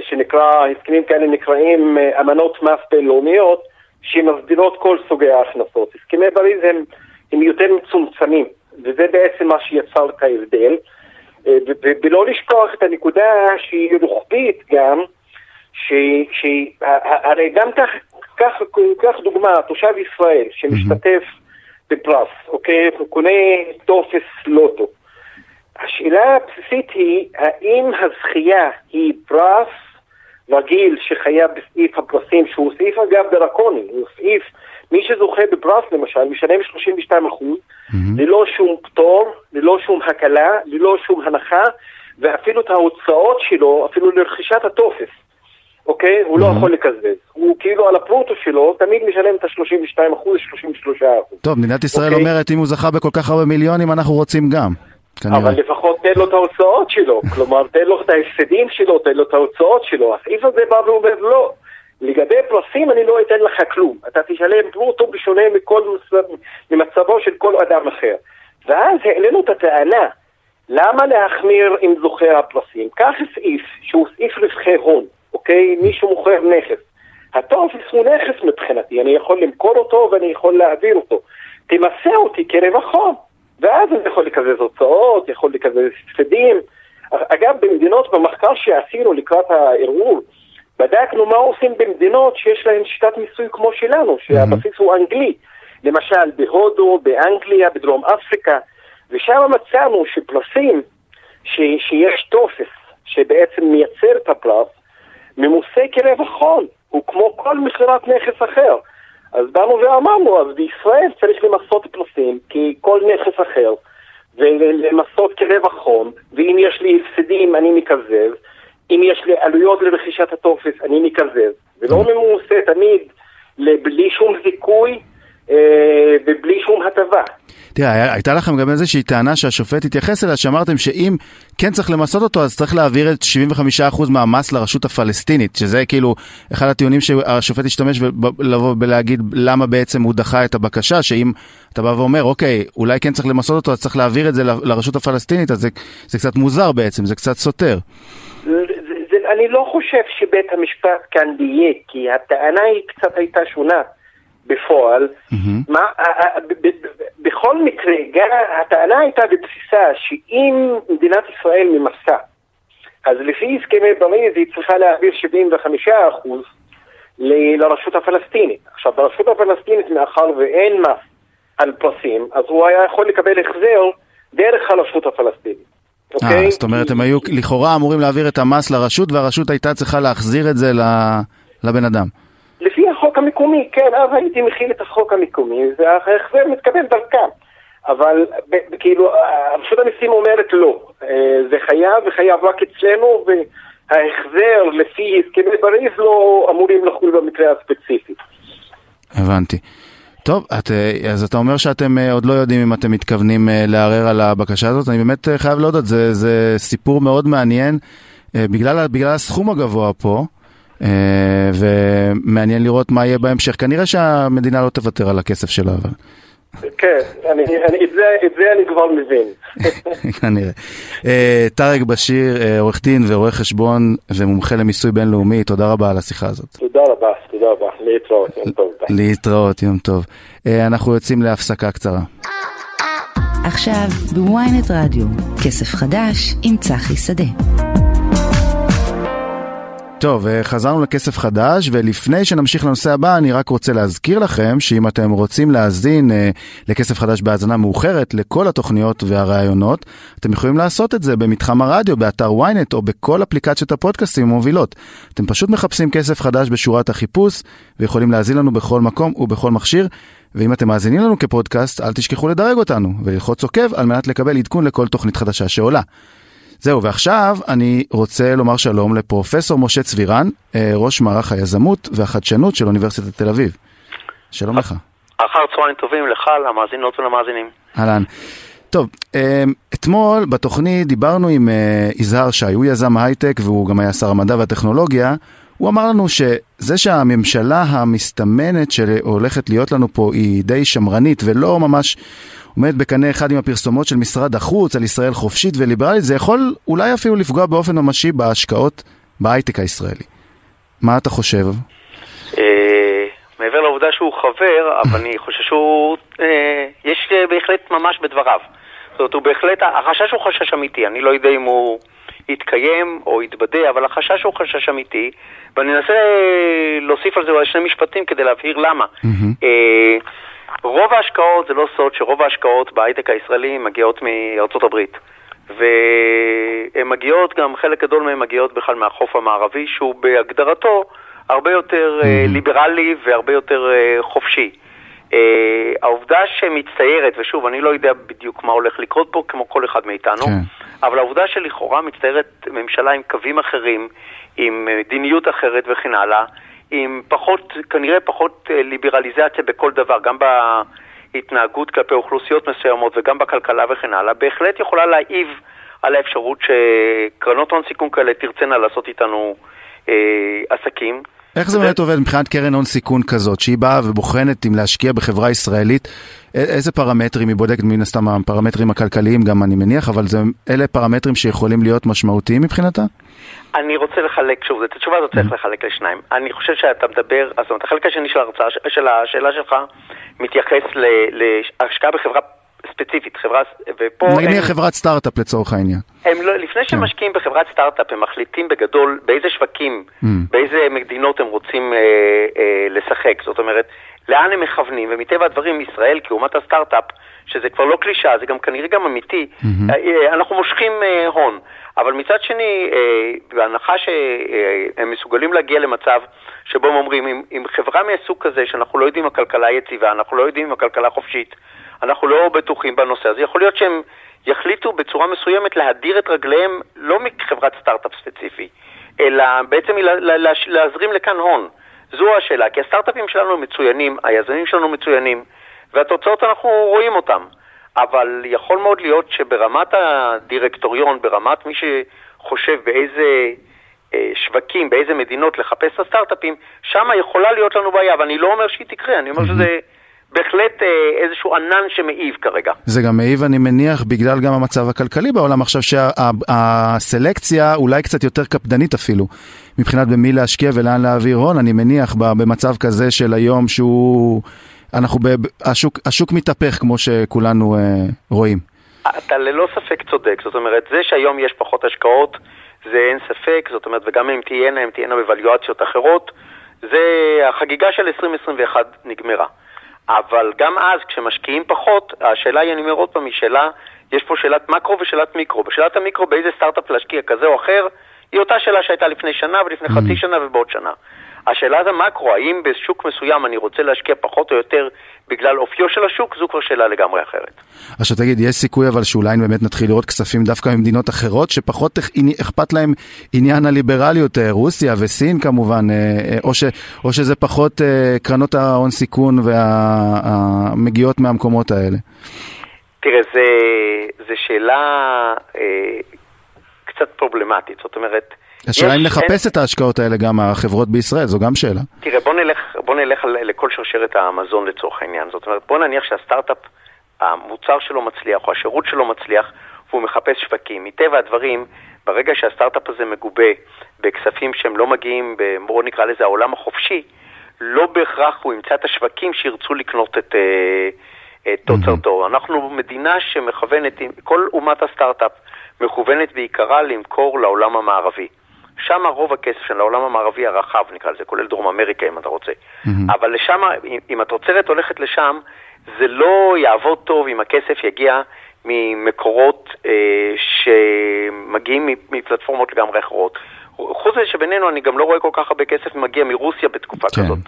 שנקרא, הסכמים כאלה נקראים אמנות מס בינלאומיות שמסדירות כל סוגי ההכנסות. הסכמי פריז הם, הם יותר מצומצמים, וזה בעצם מה שיצר את ההבדל. ולא לשכוח את הנקודה שהיא רוחבית גם, שהרי גם כך, כך, כך דוגמה, תושב ישראל שמשתתף בפרס, אוקיי, הוא קונה טופס לוטו. השאלה הבסיסית היא, האם הזכייה היא פרס רגיל שחייב בסעיף הפרסים, שהוא סעיף אגב דרקוני, הוא סעיף, מי שזוכה בפרס למשל, משלם 32 אחוז, mm-hmm. ללא שום פטור, ללא שום הקלה, ללא שום הנחה, ואפילו את ההוצאות שלו, אפילו לרכישת הטופס, אוקיי? הוא mm-hmm. לא יכול לקזז. הוא כאילו על הפרוטו שלו, תמיד משלם את ה-32 אחוז, 33 אחוז. טוב, מדינת ישראל אוקיי? אומרת, אם הוא זכה בכל כך הרבה מיליונים, אנחנו רוצים גם. כנראה. אבל לפחות תן לו את ההוצאות שלו, כלומר תן לו את ההפסדים שלו, תן לו את ההוצאות שלו. הסעיף הזה בא ואומר לא, לגבי פרסים אני לא אתן לך כלום, אתה תשלם פרוטו בשונה מכל ממצבו של כל אדם אחר. ואז העלינו את הטענה, למה להחמיר עם זוכי הפרסים? קח סעיף שהוא סעיף רווחי הון, אוקיי? מישהו מוכר נכס. הטופס הוא נכס מבחינתי, אני יכול למכור אותו ואני יכול להעביר אותו. תמסה אותי כרווח הון. ואז אני יכול לקזז הוצאות, יכול לקזז הפסדים. אגב, במדינות, במחקר שעשינו לקראת הערעור, בדקנו מה עושים במדינות שיש להן שיטת מיסוי כמו שלנו, שהבסיס הוא אנגלי. למשל בהודו, באנגליה, בדרום אפריקה, ושם מצאנו שפרסים, ש, שיש טופס שבעצם מייצר את הפרס, ממוסה כרווח הון, הוא כמו כל מכירת נכס אחר. אז באנו ואמרנו, אז בישראל צריך למסות פרסים ככל נכס אחר, ולמסות כרווח הון, ואם יש לי הפסדים אני מקזז, אם יש לי עלויות לרכישת הטופס אני מקזז, ולא mm. ממוסה תמיד בלי שום זיכוי ובלי שום הטבה. תראה, הייתה לכם גם איזושהי טענה שהשופט התייחס אליה, שאמרתם שאם כן צריך למסות אותו, אז צריך להעביר את 75% מהמס לרשות הפלסטינית, שזה כאילו אחד הטיעונים שהשופט השתמש לבוא ולהגיד למה בעצם הוא דחה את הבקשה, שאם אתה בא ואומר, אוקיי, אולי כן צריך למסות אותו, אז צריך להעביר את זה לרשות הפלסטינית, אז זה, זה קצת מוזר בעצם, זה קצת סותר. אני לא חושב שבית המשפט כאן דייק, כי הטענה היא קצת הייתה שונה. בפועל. Mm-hmm. מה, בכל מקרה, הטענה הייתה בבסיסה שאם מדינת ישראל ממסה, אז לפי הסכמי פריז היא צריכה להעביר 75% לרשות הפלסטינית. עכשיו, ברשות הפלסטינית, מאחר ואין מס על פרסים, אז הוא היה יכול לקבל החזר דרך הרשות הפלסטינית. אה, אוקיי? זאת אומרת, הם היו לכאורה אמורים להעביר את המס לרשות, והרשות הייתה צריכה להחזיר את זה לבן אדם. החוק המקומי, כן, אז הייתי מכין את החוק המקומי, וההחזר מתקבל דרכם. אבל כאילו, רשות המיסים אומרת לא, אה, זה חייב וחייב רק אצלנו, וההחזר לפי הסכמי פריז לא אמורים לחול במקרה הספציפי. הבנתי. טוב, את, אה, אז אתה אומר שאתם אה, עוד לא יודעים אם אתם מתכוונים לערער על הבקשה הזאת, אני באמת חייב להודות, זה, זה סיפור מאוד מעניין, בגלל, בגלל הסכום הגבוה פה. ומעניין לראות מה יהיה בהמשך. כנראה שהמדינה לא תוותר על הכסף שלה, אבל... כן, אני, אני, את, זה, את זה אני כבר מבין. כנראה. אה, טארק בשיר, אה, עורך דין ורואה חשבון ומומחה למיסוי בינלאומי, תודה רבה על השיחה הזאת. תודה רבה, תודה רבה. להתראות, יום טוב. להתראות, יום טוב. אה, אנחנו יוצאים להפסקה קצרה. עכשיו בוויינט רדיו, כסף חדש עם צחי שדה. טוב, אה, חזרנו לכסף חדש, ולפני שנמשיך לנושא הבא, אני רק רוצה להזכיר לכם שאם אתם רוצים להאזין אה, לכסף חדש בהאזנה מאוחרת לכל התוכניות והראיונות, אתם יכולים לעשות את זה במתחם הרדיו, באתר ynet או בכל אפליקציות הפודקאסטים המובילות. אתם פשוט מחפשים כסף חדש בשורת החיפוש, ויכולים להאזין לנו בכל מקום ובכל מכשיר. ואם אתם מאזינים לנו כפודקאסט, אל תשכחו לדרג אותנו וללחוץ עוקב על מנת לקבל עדכון לכל תוכנית חדשה שעולה. זהו, ועכשיו אני רוצה לומר שלום לפרופסור משה צבירן, אה, ראש מערך היזמות והחדשנות של אוניברסיטת תל אביב. שלום לך. אחר צהריים טובים לך, למאזינות ולמאזינים. אהלן. טוב, אה, אתמול בתוכנית דיברנו עם אה, יזהר שי, הוא יזם הייטק והוא גם היה שר המדע והטכנולוגיה. הוא אמר לנו שזה שהממשלה המסתמנת שהולכת להיות לנו פה היא די שמרנית ולא ממש עומדת בקנה אחד עם הפרסומות של משרד החוץ על ישראל חופשית וליברלית, זה יכול אולי אפילו לפגוע באופן ממשי בהשקעות בהייטק הישראלי. מה אתה חושב? אה, מעבר לעובדה שהוא חבר, אבל אני חושב שהוא... אה, יש אה, בהחלט ממש בדבריו. זאת אומרת, הוא בהחלט... החשש הוא חשש אמיתי, אני לא יודע אם הוא יתקיים או יתבדה, אבל החשש הוא חשש אמיתי, ואני אנסה להוסיף על זה אולי שני משפטים כדי להבהיר למה. אה, רוב ההשקעות, זה לא סוד שרוב ההשקעות בהייטק הישראלי מגיעות מארצות הברית. והן מגיעות, גם חלק גדול מהן מגיעות בכלל מהחוף המערבי, שהוא בהגדרתו הרבה יותר אה, ליברלי והרבה יותר אה, חופשי. אה, העובדה שמצטיירת, ושוב, אני לא יודע בדיוק מה הולך לקרות פה, כמו כל אחד מאיתנו, כן. אבל העובדה שלכאורה מצטיירת ממשלה עם קווים אחרים, עם מדיניות אחרת וכן הלאה, עם פחות, כנראה פחות אה, ליברליזציה בכל דבר, גם בהתנהגות כלפי אוכלוסיות מסוימות וגם בכלכלה וכן הלאה, בהחלט יכולה להעיב על האפשרות שקרנות הון סיכון כאלה תרצנה לעשות איתנו אה, עסקים. איך זה באמת עובד מבחינת קרן הון סיכון כזאת, שהיא באה ובוחנת אם להשקיע בחברה ישראלית, איזה פרמטרים היא בודקת, מן הסתם הפרמטרים הכלכליים גם אני מניח, אבל זה, אלה פרמטרים שיכולים להיות משמעותיים מבחינתה? אני רוצה לחלק, שוב, את התשובה הזאת צריך לחלק לשניים. אני חושב שאתה מדבר, זאת אומרת, החלק השני של ההרצאה, של השאלה שלך, מתייחס להשקעה בחברה ספציפית, חברה, ופה... נניח חברת סטארט-אפ לצורך העניין. הם לא, לפני שהם משקיעים בחברת סטארט-אפ, הם מחליטים בגדול באיזה שווקים, Mm. באיזה מדינות הם רוצים אה, אה, לשחק. זאת אומרת, לאן הם מכוונים, ומטבע הדברים, ישראל, כאומת הסטארט-אפ, שזה כבר לא קלישאה, זה גם כנראה גם אמיתי, אה, אנחנו מושכים אה, הון. אבל מצד שני, בהנחה שהם מסוגלים להגיע למצב שבו הם אומרים, אם, אם חברה מהסוג כזה, שאנחנו לא יודעים אם הכלכלה יציבה, אנחנו לא יודעים אם הכלכלה חופשית, אנחנו לא בטוחים בנושא הזה, יכול להיות שהם יחליטו בצורה מסוימת להדיר את רגליהם לא מחברת סטארט-אפ ספציפי, אלא בעצם לה- לה- לה- להזרים לכאן הון. זו השאלה, כי הסטארט-אפים שלנו מצוינים, היזמים שלנו מצוינים, והתוצאות אנחנו רואים אותם. אבל יכול מאוד להיות שברמת הדירקטוריון, ברמת מי שחושב באיזה אה, שווקים, באיזה מדינות לחפש את הסטארט-אפים, שם יכולה להיות לנו בעיה, ואני לא אומר שהיא תקרה, אני אומר שזה בהחלט אה, איזשהו ענן שמעיב כרגע. זה גם מעיב, אני מניח, בגלל גם המצב הכלכלי בעולם עכשיו, שהסלקציה אולי קצת יותר קפדנית אפילו, מבחינת במי להשקיע ולאן להעביר הון, אני מניח, במצב כזה של היום שהוא... אנחנו, ב, השוק, השוק מתהפך כמו שכולנו אה, רואים. אתה ללא ספק צודק, זאת אומרת, זה שהיום יש פחות השקעות, זה אין ספק, זאת אומרת, וגם אם תהיינה, הן תהיינה בוואליואציות אחרות, זה, החגיגה של 2021 נגמרה. אבל גם אז, כשמשקיעים פחות, השאלה היא, אני אומר עוד פעם, היא שאלה, יש פה שאלת מקרו ושאלת מיקרו. בשאלת המיקרו, באיזה סטארט-אפ להשקיע כזה או אחר, היא אותה שאלה שהייתה לפני שנה ולפני חצי שנה ובעוד שנה. השאלה זה מקרו, האם בשוק מסוים אני רוצה להשקיע פחות או יותר בגלל אופיו של השוק, זו כבר שאלה לגמרי אחרת. עכשיו תגיד, יש סיכוי אבל שאולי באמת נתחיל לראות כספים דווקא ממדינות אחרות, שפחות אכ- אכפת להם עניין הליברליות, רוסיה וסין כמובן, אה, אה, או, ש, או שזה פחות אה, קרנות ההון סיכון והמגיעות מהמקומות האלה. תראה, זו שאלה קצת פרובלמטית. זאת אומרת, השאלה אם נחפש את ההשקעות האלה גם החברות בישראל, זו גם שאלה. תראה, בוא נלך, בוא נלך לכל שרשרת המזון לצורך העניין. זאת אומרת, בוא נניח שהסטארט-אפ, המוצר שלו מצליח, או השירות שלו מצליח, והוא מחפש שווקים. מטבע הדברים, ברגע שהסטארט-אפ הזה מגובה בכספים שהם לא מגיעים, בואו נקרא לזה העולם החופשי, לא בהכרח הוא ימצא את השווקים שירצו לקנות את, אה, את תוצרתו. אנחנו מדינה שמכוונת, כל אומת הסטארט-אפ מכוונת בעיקרה למכור לעולם המערבי. שם רוב הכסף של העולם המערבי הרחב, נקרא לזה, כולל דרום אמריקה אם אתה רוצה. אבל לשם, אם- אם התוצרת הולכת לשם, זה לא יעבוד טוב אם הכסף יגיע ממקורות אה, שמגיעים מפלטפורמות לגמרי אחרות. חוץ מזה שבינינו, אני גם לא רואה כל כך הרבה כסף מגיע מרוסיה בתקופה כן, כזאת.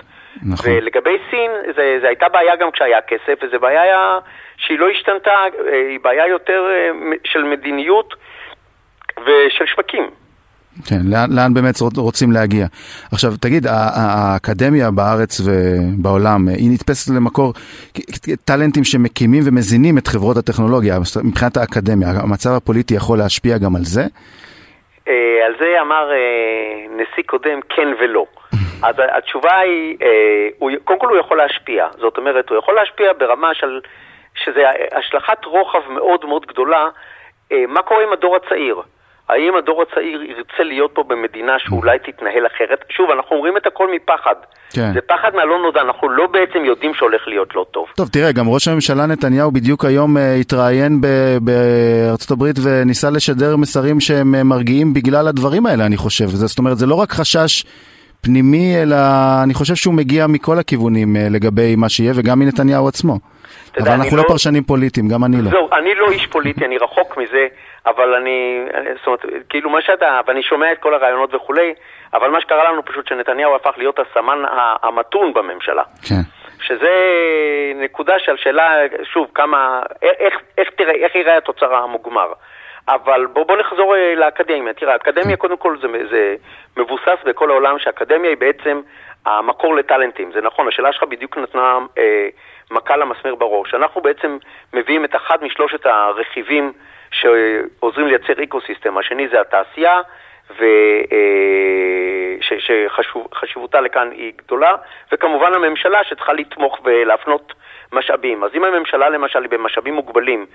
נכון. ולגבי סין, זה, זה הייתה בעיה גם כשהיה כסף, וזו בעיה שהיא לא השתנתה, אה, היא בעיה יותר אה, של מדיניות ושל שווקים. כן, לאן, לאן באמת רוצ- רוצים להגיע. עכשיו, תגיד, האקדמיה בארץ ובעולם, היא נתפסת למקור טאלנטים שמקימים ומזינים את חברות הטכנולוגיה. מבחינת האקדמיה, המצב הפוליטי יכול להשפיע גם על זה? אה, על זה אמר אה, נשיא קודם כן ולא. אז התשובה היא, אה, הוא, קודם כל הוא יכול להשפיע. זאת אומרת, הוא יכול להשפיע ברמה של, שזה השלכת רוחב מאוד מאוד גדולה. אה, מה קורה עם הדור הצעיר? האם הדור הצעיר ירצה להיות פה במדינה שאולי תתנהל אחרת? שוב, אנחנו אומרים את הכל מפחד. כן. זה פחד מהלא נודע, אנחנו לא בעצם יודעים שהולך להיות לא טוב. טוב, תראה, גם ראש הממשלה נתניהו בדיוק היום אה, התראיין ב- בארצות הברית וניסה לשדר מסרים שהם מרגיעים בגלל הדברים האלה, אני חושב. זאת אומרת, זה לא רק חשש פנימי, אלא אני חושב שהוא מגיע מכל הכיוונים אה, לגבי מה שיהיה, וגם מנתניהו עצמו. יודע, אבל אנחנו לא לא- פרשנים פוליטיים, גם אני לא. זהו, אני לא איש פוליטי, אני רחוק מזה, אבל אני, זאת אומרת, כאילו מה שאתה, ואני שומע את כל הרעיונות וכולי, אבל מה שקרה לנו פשוט שנתניהו הפך להיות הסמן המתון בממשלה. כן. שזה נקודה של שאלה, שוב, כמה, איך, איך, תראה, איך יראה התוצר המוגמר. אבל בוא, בוא נחזור אה, לאקדמיה. תראה, האקדמיה קודם כל זה, זה מבוסס בכל העולם שהאקדמיה היא בעצם המקור לטאלנטים. זה נכון, השאלה שלך בדיוק נתנה אה, מכה למסמר בראש. אנחנו בעצם מביאים את אחד משלושת הרכיבים שעוזרים לייצר ecosystem. השני זה התעשייה, שחשיבותה לכאן היא גדולה, וכמובן הממשלה שצריכה לתמוך ולהפנות משאבים. אז אם הממשלה למשל היא במשאבים מוגבלים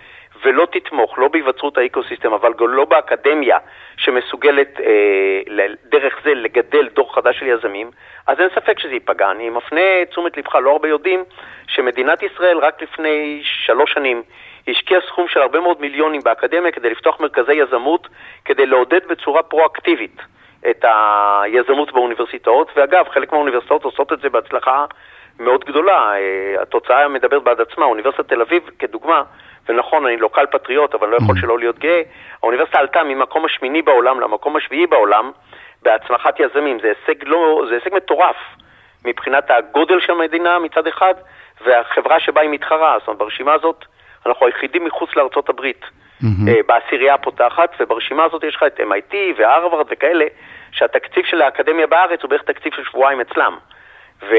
ולא תתמוך, לא בהיווצרות ה ecosystem, אבל גם לא באקדמיה שמסוגלת אה, דרך זה לגדל דור חדש של יזמים, אז אין ספק שזה ייפגע. אני מפנה תשומת לבך, לא הרבה יודעים, שמדינת ישראל רק לפני שלוש שנים השקיעה סכום של הרבה מאוד מיליונים באקדמיה כדי לפתוח מרכזי יזמות, כדי לעודד בצורה פרואקטיבית את היזמות באוניברסיטאות, ואגב, חלק מהאוניברסיטאות עושות את זה בהצלחה מאוד גדולה. אה, התוצאה מדברת בעד עצמה. אוניברסיטת תל אביב, כדוגמה, ונכון, אני לוקל פטריוט, אבל לא יכול שלא להיות גאה, האוניברסיטה עלתה ממקום השמיני בעולם למקום השביעי בעולם בהצמחת יזמים. זה הישג, לא, זה הישג מטורף מבחינת הגודל של המדינה מצד אחד, והחברה שבה היא מתחרה. זאת אומרת, ברשימה הזאת אנחנו היחידים מחוץ לארצות הברית. אה, בעשירייה הפותחת, וברשימה הזאת יש לך את MIT והרווארד וכאלה, שהתקציב של האקדמיה בארץ הוא בערך תקציב של שבועיים אצלם. ו...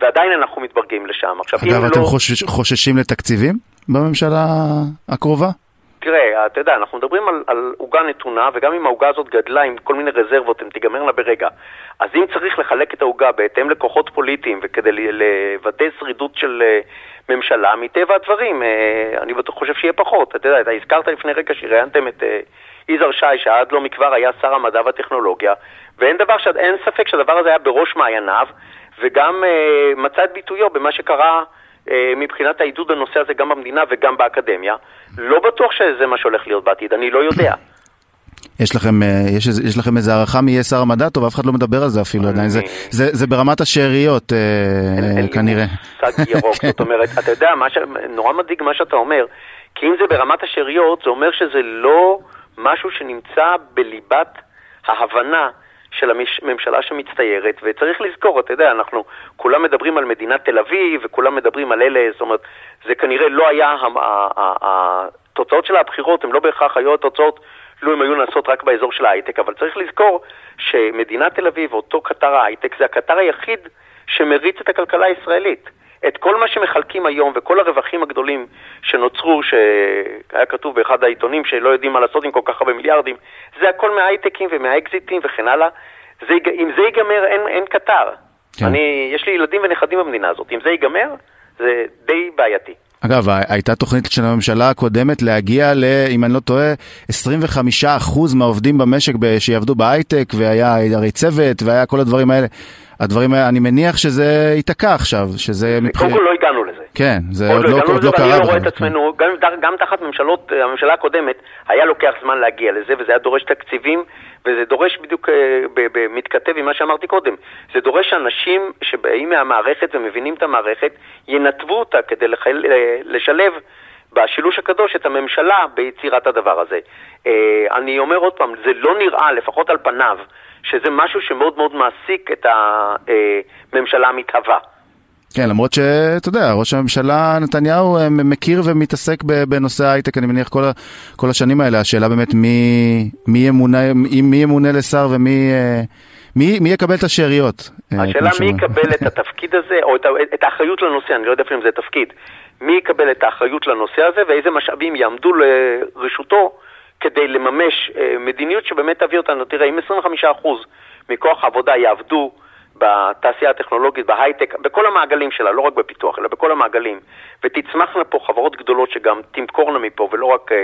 ועדיין אנחנו מתברגים לשם. עכשיו, אגב, אתם לא... חושש, חוששים לתקציבים בממשלה הקרובה? תראה, אתה יודע, אנחנו מדברים על, על עוגה נתונה, וגם אם העוגה הזאת גדלה עם כל מיני רזרבות, הן תיגמרנה ברגע. אז אם צריך לחלק את העוגה בהתאם לכוחות פוליטיים וכדי לוודא שרידות של אה, ממשלה, מטבע הדברים, אה, אני בטוח חושב שיהיה פחות. אתה יודע, אתה הזכרת לפני רגע שראיינתם את אה, יזהר שי, שעד לא מכבר היה שר המדע והטכנולוגיה, ואין דבר, ש... ספק שהדבר הזה היה בראש מעייניו, וגם אה, מצא את ביטויו במה שקרה אה, מבחינת העידוד הנושא הזה גם במדינה וגם באקדמיה. לא בטוח שזה מה שהולך להיות בעתיד, אני לא יודע. יש לכם, אה, יש, יש לכם איזה הערכה מי יהיה שר המדע? טוב, אף אחד לא מדבר על זה אפילו עדיין. זה, זה, זה ברמת השאריות, אה, אין לי כנראה. מושג ירוק, זאת אומרת, אתה יודע, ש... נורא מדאיג מה שאתה אומר, כי אם זה ברמת השאריות, זה אומר שזה לא משהו שנמצא בליבת ההבנה של הממשלה שמצטיירת, וצריך לזכור, אתה יודע, אנחנו כולם מדברים על מדינת תל אביב, וכולם מדברים על אלה, זאת אומרת, זה כנראה לא היה, התוצאות של הבחירות הן לא בהכרח היו התוצאות לו הם היו נעשות רק באזור של ההייטק, אבל צריך לזכור שמדינת תל אביב, אותו קטר ההייטק, זה הקטר היחיד שמריץ את הכלכלה הישראלית. את כל מה שמחלקים היום וכל הרווחים הגדולים שנוצרו, שהיה כתוב באחד העיתונים שלא יודעים מה לעשות עם כל כך הרבה מיליארדים, זה הכל מההייטקים ומהאקזיטים וכן הלאה. זה, אם זה ייגמר, אין, אין קטר. כן. אני, יש לי ילדים ונכדים במדינה הזאת. אם זה ייגמר, זה די בעייתי. אגב, הייתה תוכנית של הממשלה הקודמת להגיע ל, אם אני לא טועה, 25% מהעובדים במשק שיעבדו בהייטק, והיה הרי צוות, והיה כל הדברים האלה. הדברים האלה, אני מניח שזה ייתקע עכשיו, שזה מבחינת... קודם כל לא הגענו לזה. כן, זה עוד לא, לא, עוד לא קרה. ואני לא רואה את עצמנו, גם, גם תחת ממשלות, הממשלה הקודמת, היה לוקח זמן להגיע לזה, וזה היה דורש תקציבים, וזה דורש בדיוק, אה, מתכתב עם מה שאמרתי קודם, זה דורש אנשים שבאים מהמערכת ומבינים את המערכת, ינתבו אותה כדי לחל, אה, לשלב בשילוש הקדוש את הממשלה ביצירת הדבר הזה. אה, אני אומר עוד פעם, זה לא נראה, לפחות על פניו, שזה משהו שמאוד מאוד מעסיק את הממשלה המתהווה. כן, למרות שאתה יודע, ראש הממשלה נתניהו אה, מכיר ומתעסק בנושא ההייטק, אני מניח כל, כל השנים האלה, השאלה באמת מי, מי, ימונה, מי ימונה לשר ומי אה, מי, מי יקבל את השאריות. אה, השאלה מי יקבל את התפקיד הזה, או את, את האחריות לנושא, אני לא יודע אפילו אם זה תפקיד, מי יקבל את האחריות לנושא הזה ואיזה משאבים יעמדו לרשותו כדי לממש מדיניות שבאמת תביא אותנו. תראה, אם 25% מכוח העבודה יעבדו בתעשייה הטכנולוגית, בהייטק, בכל המעגלים שלה, לא רק בפיתוח, אלא בכל המעגלים, ותצמחנה פה חברות גדולות שגם תמכורנה מפה ולא רק uh,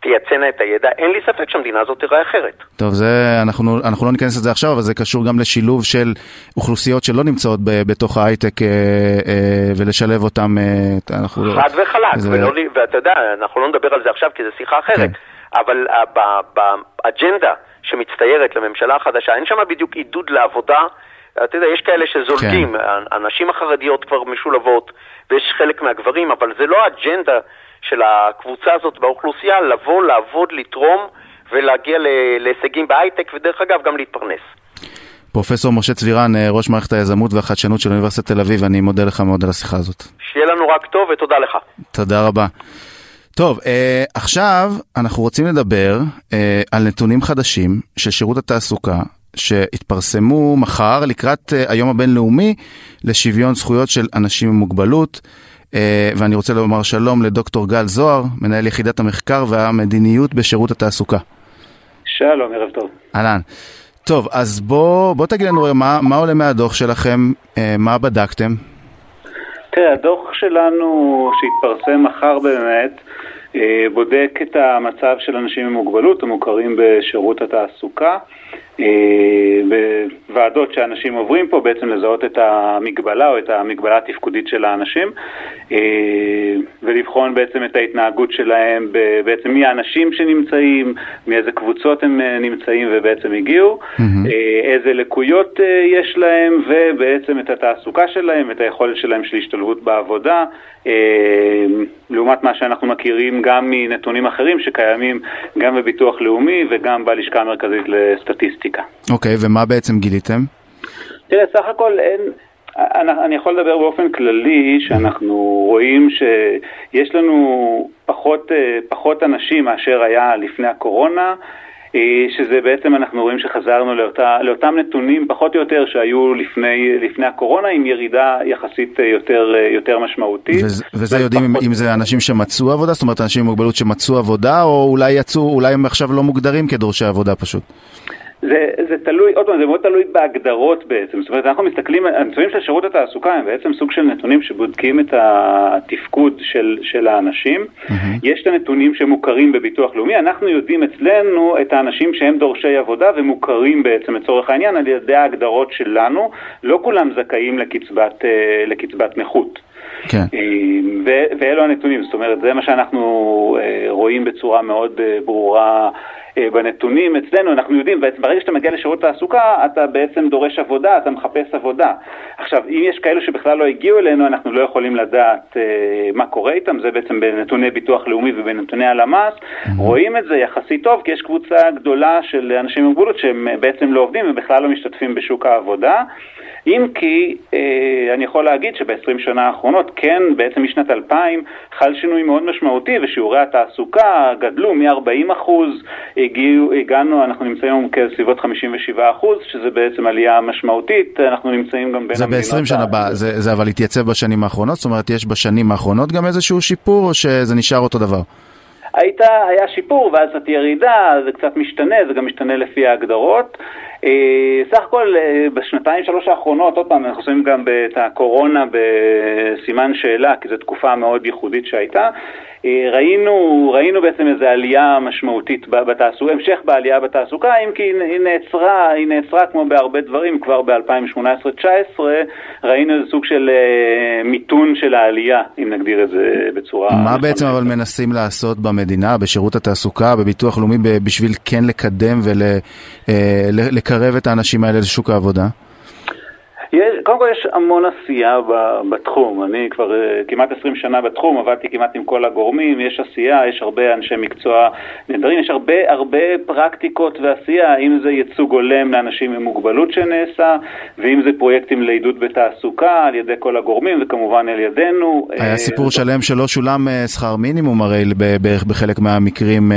תייצנה את הידע, אין לי ספק שהמדינה הזאת תיראה אחרת. טוב, זה, אנחנו, אנחנו לא ניכנס לזה עכשיו, אבל זה קשור גם לשילוב של אוכלוסיות שלא נמצאות ב, בתוך ההייטק uh, uh, ולשלב. Uh, אנחנו לא- חד וחלק, זה... ולא, ואתה יודע, אנחנו לא נדבר על זה עכשיו כי זו שיחה אחרת, כן. אבל uh, באג'נדה שמצטיירת לממשלה החדשה, אין שם בדיוק עידוד לעבודה. אתה יודע, יש כאלה שזולגים, כן. הנשים החרדיות כבר משולבות, ויש חלק מהגברים, אבל זה לא האג'נדה של הקבוצה הזאת באוכלוסייה לבוא, לעבוד, לתרום ולהגיע להישגים בהייטק, ודרך אגב, גם להתפרנס. פרופסור משה צבירן, אה, ראש מערכת היזמות והחדשנות של אוניברסיטת תל אביב, אני מודה לך מאוד על השיחה הזאת. שיהיה לנו רק טוב ותודה לך. תודה רבה. טוב, אה, עכשיו אנחנו רוצים לדבר אה, על נתונים חדשים של שירות התעסוקה שהתפרסמו מחר לקראת אה, היום הבינלאומי לשוויון זכויות של אנשים עם מוגבלות. אה, ואני רוצה לומר שלום לדוקטור גל זוהר, מנהל יחידת המחקר והמדיניות בשירות התעסוקה. שלום, ערב טוב. אהלן. טוב, אז בוא, בוא תגיד לנו מה, מה עולה מהדוח שלכם, אה, מה בדקתם? תראה, הדוח שלנו שהתפרסם מחר באמת, בודק את המצב של אנשים עם מוגבלות המוכרים בשירות התעסוקה. בוועדות שאנשים עוברים פה, בעצם לזהות את המגבלה או את המגבלה התפקודית של האנשים אה, ולבחון בעצם את ההתנהגות שלהם, בעצם מי האנשים שנמצאים, מאיזה קבוצות הם אה, נמצאים ובעצם הגיעו, mm-hmm. איזה לקויות יש להם ובעצם את התעסוקה שלהם, את היכולת שלהם של השתלבות בעבודה, לעומת מה שאנחנו מכירים גם מנתונים אחרים שקיימים גם בביטוח לאומי וגם בלשכה המרכזית לסטטיסטיקה. אוקיי, okay, ומה בעצם גיליתם? תראה, סך הכל אין... אני יכול לדבר באופן כללי שאנחנו רואים שיש לנו פחות, פחות אנשים מאשר היה לפני הקורונה, אה, שזה בעצם אנחנו רואים שחזרנו לאותה, לאותם נתונים פחות או יותר שהיו לפני, לפני הקורונה עם ירידה יחסית יותר, יותר משמעותית. וזה, וזה יודעים אם, אם זה אנשים שמצאו עבודה? זאת אומרת אנשים עם מוגבלות שמצאו עבודה או אולי יצאו, אולי הם עכשיו לא מוגדרים כדורשי עבודה פשוט? זה, זה תלוי, עוד פעם, זה מאוד תלוי בהגדרות בעצם. זאת אומרת, אנחנו מסתכלים, הנתונים של שירות התעסוקה הם בעצם סוג של נתונים שבודקים את התפקוד של, של האנשים. Mm-hmm. יש את הנתונים שמוכרים בביטוח לאומי, אנחנו יודעים אצלנו את האנשים שהם דורשי עבודה ומוכרים בעצם לצורך העניין על ידי ההגדרות שלנו. לא כולם זכאים לקצבת, אה, לקצבת נכות. כן. אה, ואלו הנתונים, זאת אומרת, זה מה שאנחנו אה, רואים בצורה מאוד ברורה אה, בנתונים אצלנו, אנחנו יודעים, בעצם ברגע שאתה מגיע לשירות תעסוקה, אתה בעצם דורש עבודה, אתה מחפש עבודה. עכשיו, אם יש כאלו שבכלל לא הגיעו אלינו, אנחנו לא יכולים לדעת מה קורה איתם, זה בעצם בנתוני ביטוח לאומי ובנתוני הלמ"ס. Mm-hmm. רואים את זה יחסית טוב, כי יש קבוצה גדולה של אנשים עם מוגבלות שהם בעצם לא עובדים ובכלל לא משתתפים בשוק העבודה. אם כי אני יכול להגיד שב-20 שנה האחרונות, כן, בעצם משנת 2000 חל שינוי מאוד משמעותי ושיעורי התעסוקה גדלו מ-40 אחוז, הגענו, אנחנו נמצאים היום כסביבות 57 אחוז, שזה בעצם עלייה משמעותית, אנחנו נמצאים גם בין זה ב-20 שנה, ב- זה, זה אבל התייצב בשנים האחרונות? זאת אומרת, יש בשנים האחרונות גם איזשהו שיפור, או שזה נשאר אותו דבר? הייתה, היה שיפור ואז קצת ירידה, זה קצת משתנה, זה גם משתנה לפי ההגדרות. אה, סך הכל אה, בשנתיים שלוש האחרונות, עוד פעם, אנחנו שמים גם את הקורונה בסימן שאלה, כי זו תקופה מאוד ייחודית שהייתה. אה, ראינו, ראינו בעצם איזו עלייה משמעותית בתעסוקה, המשך בעלייה בתעסוקה, אם כי היא נעצרה, היא נעצרה כמו בהרבה דברים, כבר ב-2018-2019 ראינו איזה סוג של uh, מיתון של העלייה, אם נגדיר את זה בצורה... מה בעצם אבל מנסים לעשות במדינה, בשירות התעסוקה, בביטוח לאומי, בשביל כן לקדם ולקרב uh, את האנשים האלה לשוק העבודה? יש, קודם כל יש המון עשייה בתחום, אני כבר uh, כמעט 20 שנה בתחום, עבדתי כמעט עם כל הגורמים, יש עשייה, יש הרבה אנשי מקצוע נהדרים, יש הרבה, הרבה פרקטיקות ועשייה, אם זה ייצוג הולם לאנשים עם מוגבלות שנעשה, ואם זה פרויקטים לעידוד בתעסוקה על ידי כל הגורמים, וכמובן על ידינו. היה uh, סיפור שלם שלא שולם uh, שכר מינימום הרי בערך בחלק מהמקרים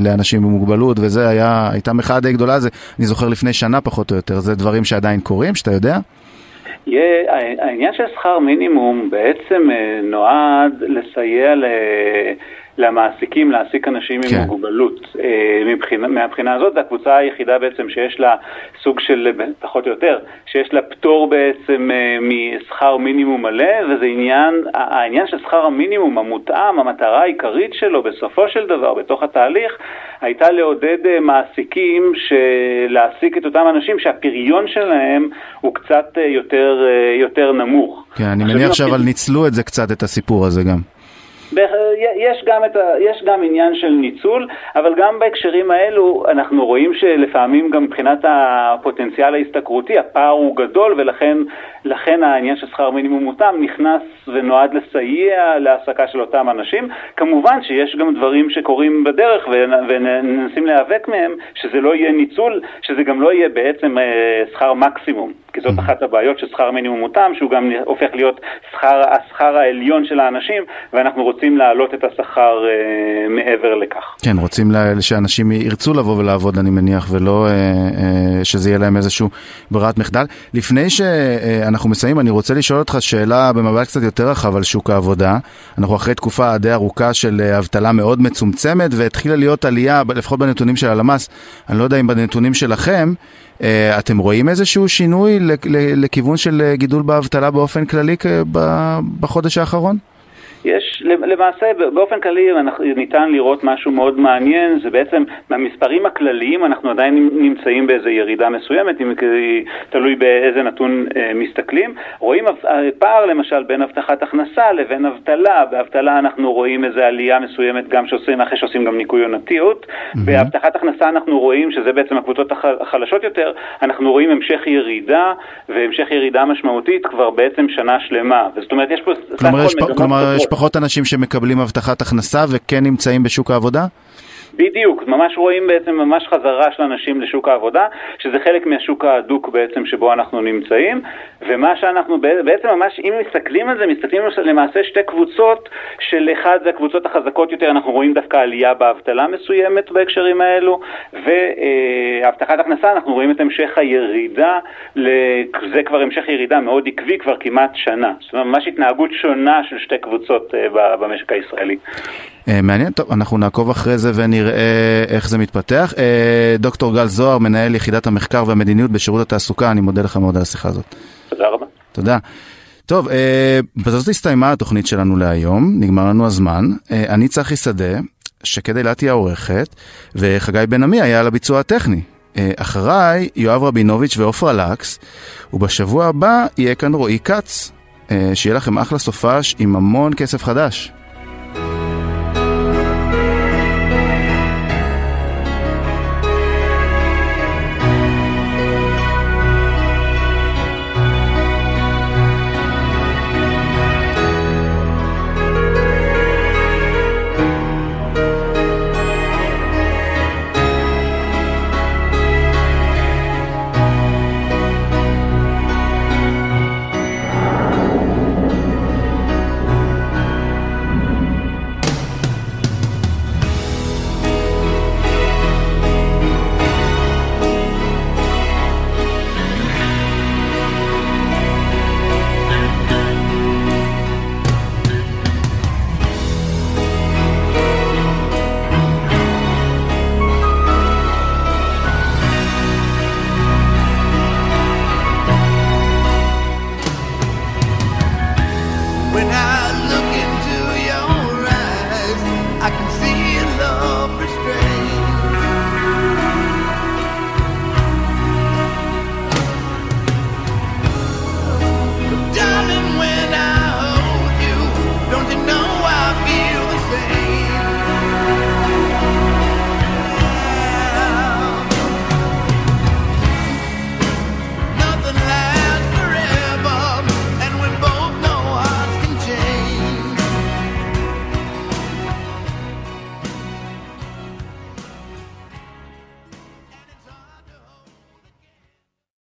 לאנשים עם מוגבלות, וזה היה, הייתה מחאה די גדולה, זה, אני זוכר לפני שנה פחות או יותר, זה דברים שעדיין קורים, שאתה יודע? העניין של שכר מינימום בעצם אה, נועד לסייע ל... למעסיקים להעסיק אנשים כן. עם מוגבלות. אה, מבחינה, מהבחינה הזאת, זו הקבוצה היחידה בעצם שיש לה סוג של, פחות או יותר, שיש לה פטור בעצם אה, משכר מינימום מלא, וזה עניין, העניין של שכר המינימום המותאם, המטרה העיקרית שלו בסופו של דבר, בתוך התהליך, הייתה לעודד אה, מעסיקים להעסיק את אותם אנשים שהפריון שלהם הוא קצת יותר, יותר נמוך. כן, אני מניח שאבל ניצלו את זה קצת, את הסיפור הזה גם. יש גם, את ה, יש גם עניין של ניצול, אבל גם בהקשרים האלו אנחנו רואים שלפעמים גם מבחינת הפוטנציאל ההשתכרותי הפער הוא גדול ולכן לכן העניין של שכר מינימום מותאם נכנס ונועד לסייע להעסקה של אותם אנשים. כמובן שיש גם דברים שקורים בדרך ומנסים להיאבק מהם, שזה לא יהיה ניצול, שזה גם לא יהיה בעצם אה, שכר מקסימום. כי זאת אחת הבעיות של שכר מינימום מותאם, שהוא גם הופך להיות שכר, השכר העליון של האנשים, ואנחנו רוצים להעלות את השכר אה, מעבר לכך. כן, רוצים לה, שאנשים ירצו לבוא ולעבוד, אני מניח, ולא אה, אה, שזה יהיה להם איזשהו ברירת מחדל. לפני שאנחנו מסיימים, אני רוצה לשאול אותך שאלה במבט קצת יותר רחב על שוק העבודה. אנחנו אחרי תקופה די ארוכה של אה, אבטלה מאוד מצומצמת, והתחילה להיות עלייה, לפחות בנתונים של הלמ"ס, אני לא יודע אם בנתונים שלכם, אה, אתם רואים איזשהו שינוי לכיוון של אה, גידול באבטלה באופן כללי בחודש האחרון? יש, למעשה באופן כללי ניתן לראות משהו מאוד מעניין, זה בעצם מהמספרים הכלליים אנחנו עדיין נמצאים באיזו ירידה מסוימת, אם תלוי באיזה נתון אה, מסתכלים. רואים פער למשל בין הבטחת הכנסה לבין אבטלה, באבטלה אנחנו רואים איזו עלייה מסוימת גם שעושים, אחרי שעושים גם ניקוי עונתיות, mm-hmm. בהבטחת הכנסה אנחנו רואים, שזה בעצם הקבוצות החלשות יותר, אנחנו רואים המשך ירידה והמשך ירידה משמעותית כבר בעצם שנה שלמה, זאת אומרת יש פה... כלומר, יש, פה, כלומר יש פחות אנשים שמקבלים הבטחת הכנסה וכן נמצאים בשוק העבודה? בדיוק, ממש רואים בעצם ממש חזרה של אנשים לשוק העבודה, שזה חלק מהשוק ההדוק בעצם שבו אנחנו נמצאים, ומה שאנחנו בעצם ממש, אם מסתכלים על זה, מסתכלים למעשה שתי קבוצות, של אחד זה הקבוצות החזקות יותר, אנחנו רואים דווקא עלייה באבטלה מסוימת בהקשרים האלו, והבטחת הכנסה, אנחנו רואים את המשך הירידה, זה כבר המשך ירידה מאוד עקבי כבר כמעט שנה, זאת אומרת ממש התנהגות שונה של שתי קבוצות אה, במשק הישראלי. אה, מעניין, טוב, אנחנו נעקוב אחרי זה ונראה איך זה מתפתח. אה, דוקטור גל זוהר, מנהל יחידת המחקר והמדיניות בשירות התעסוקה, אני מודה לך מאוד על השיחה הזאת. תודה רבה. תודה. טוב, אה, בזאת הסתיימה התוכנית שלנו להיום, נגמר לנו הזמן. אני צחי שדה, שקד אילת היא העורכת, וחגי בן עמי היה על הביצוע הטכני. אחריי, יואב רבינוביץ' ועופרה לקס, ובשבוע הבא יהיה כאן רועי כץ. שיהיה לכם אחלה סופש עם המון כסף חדש.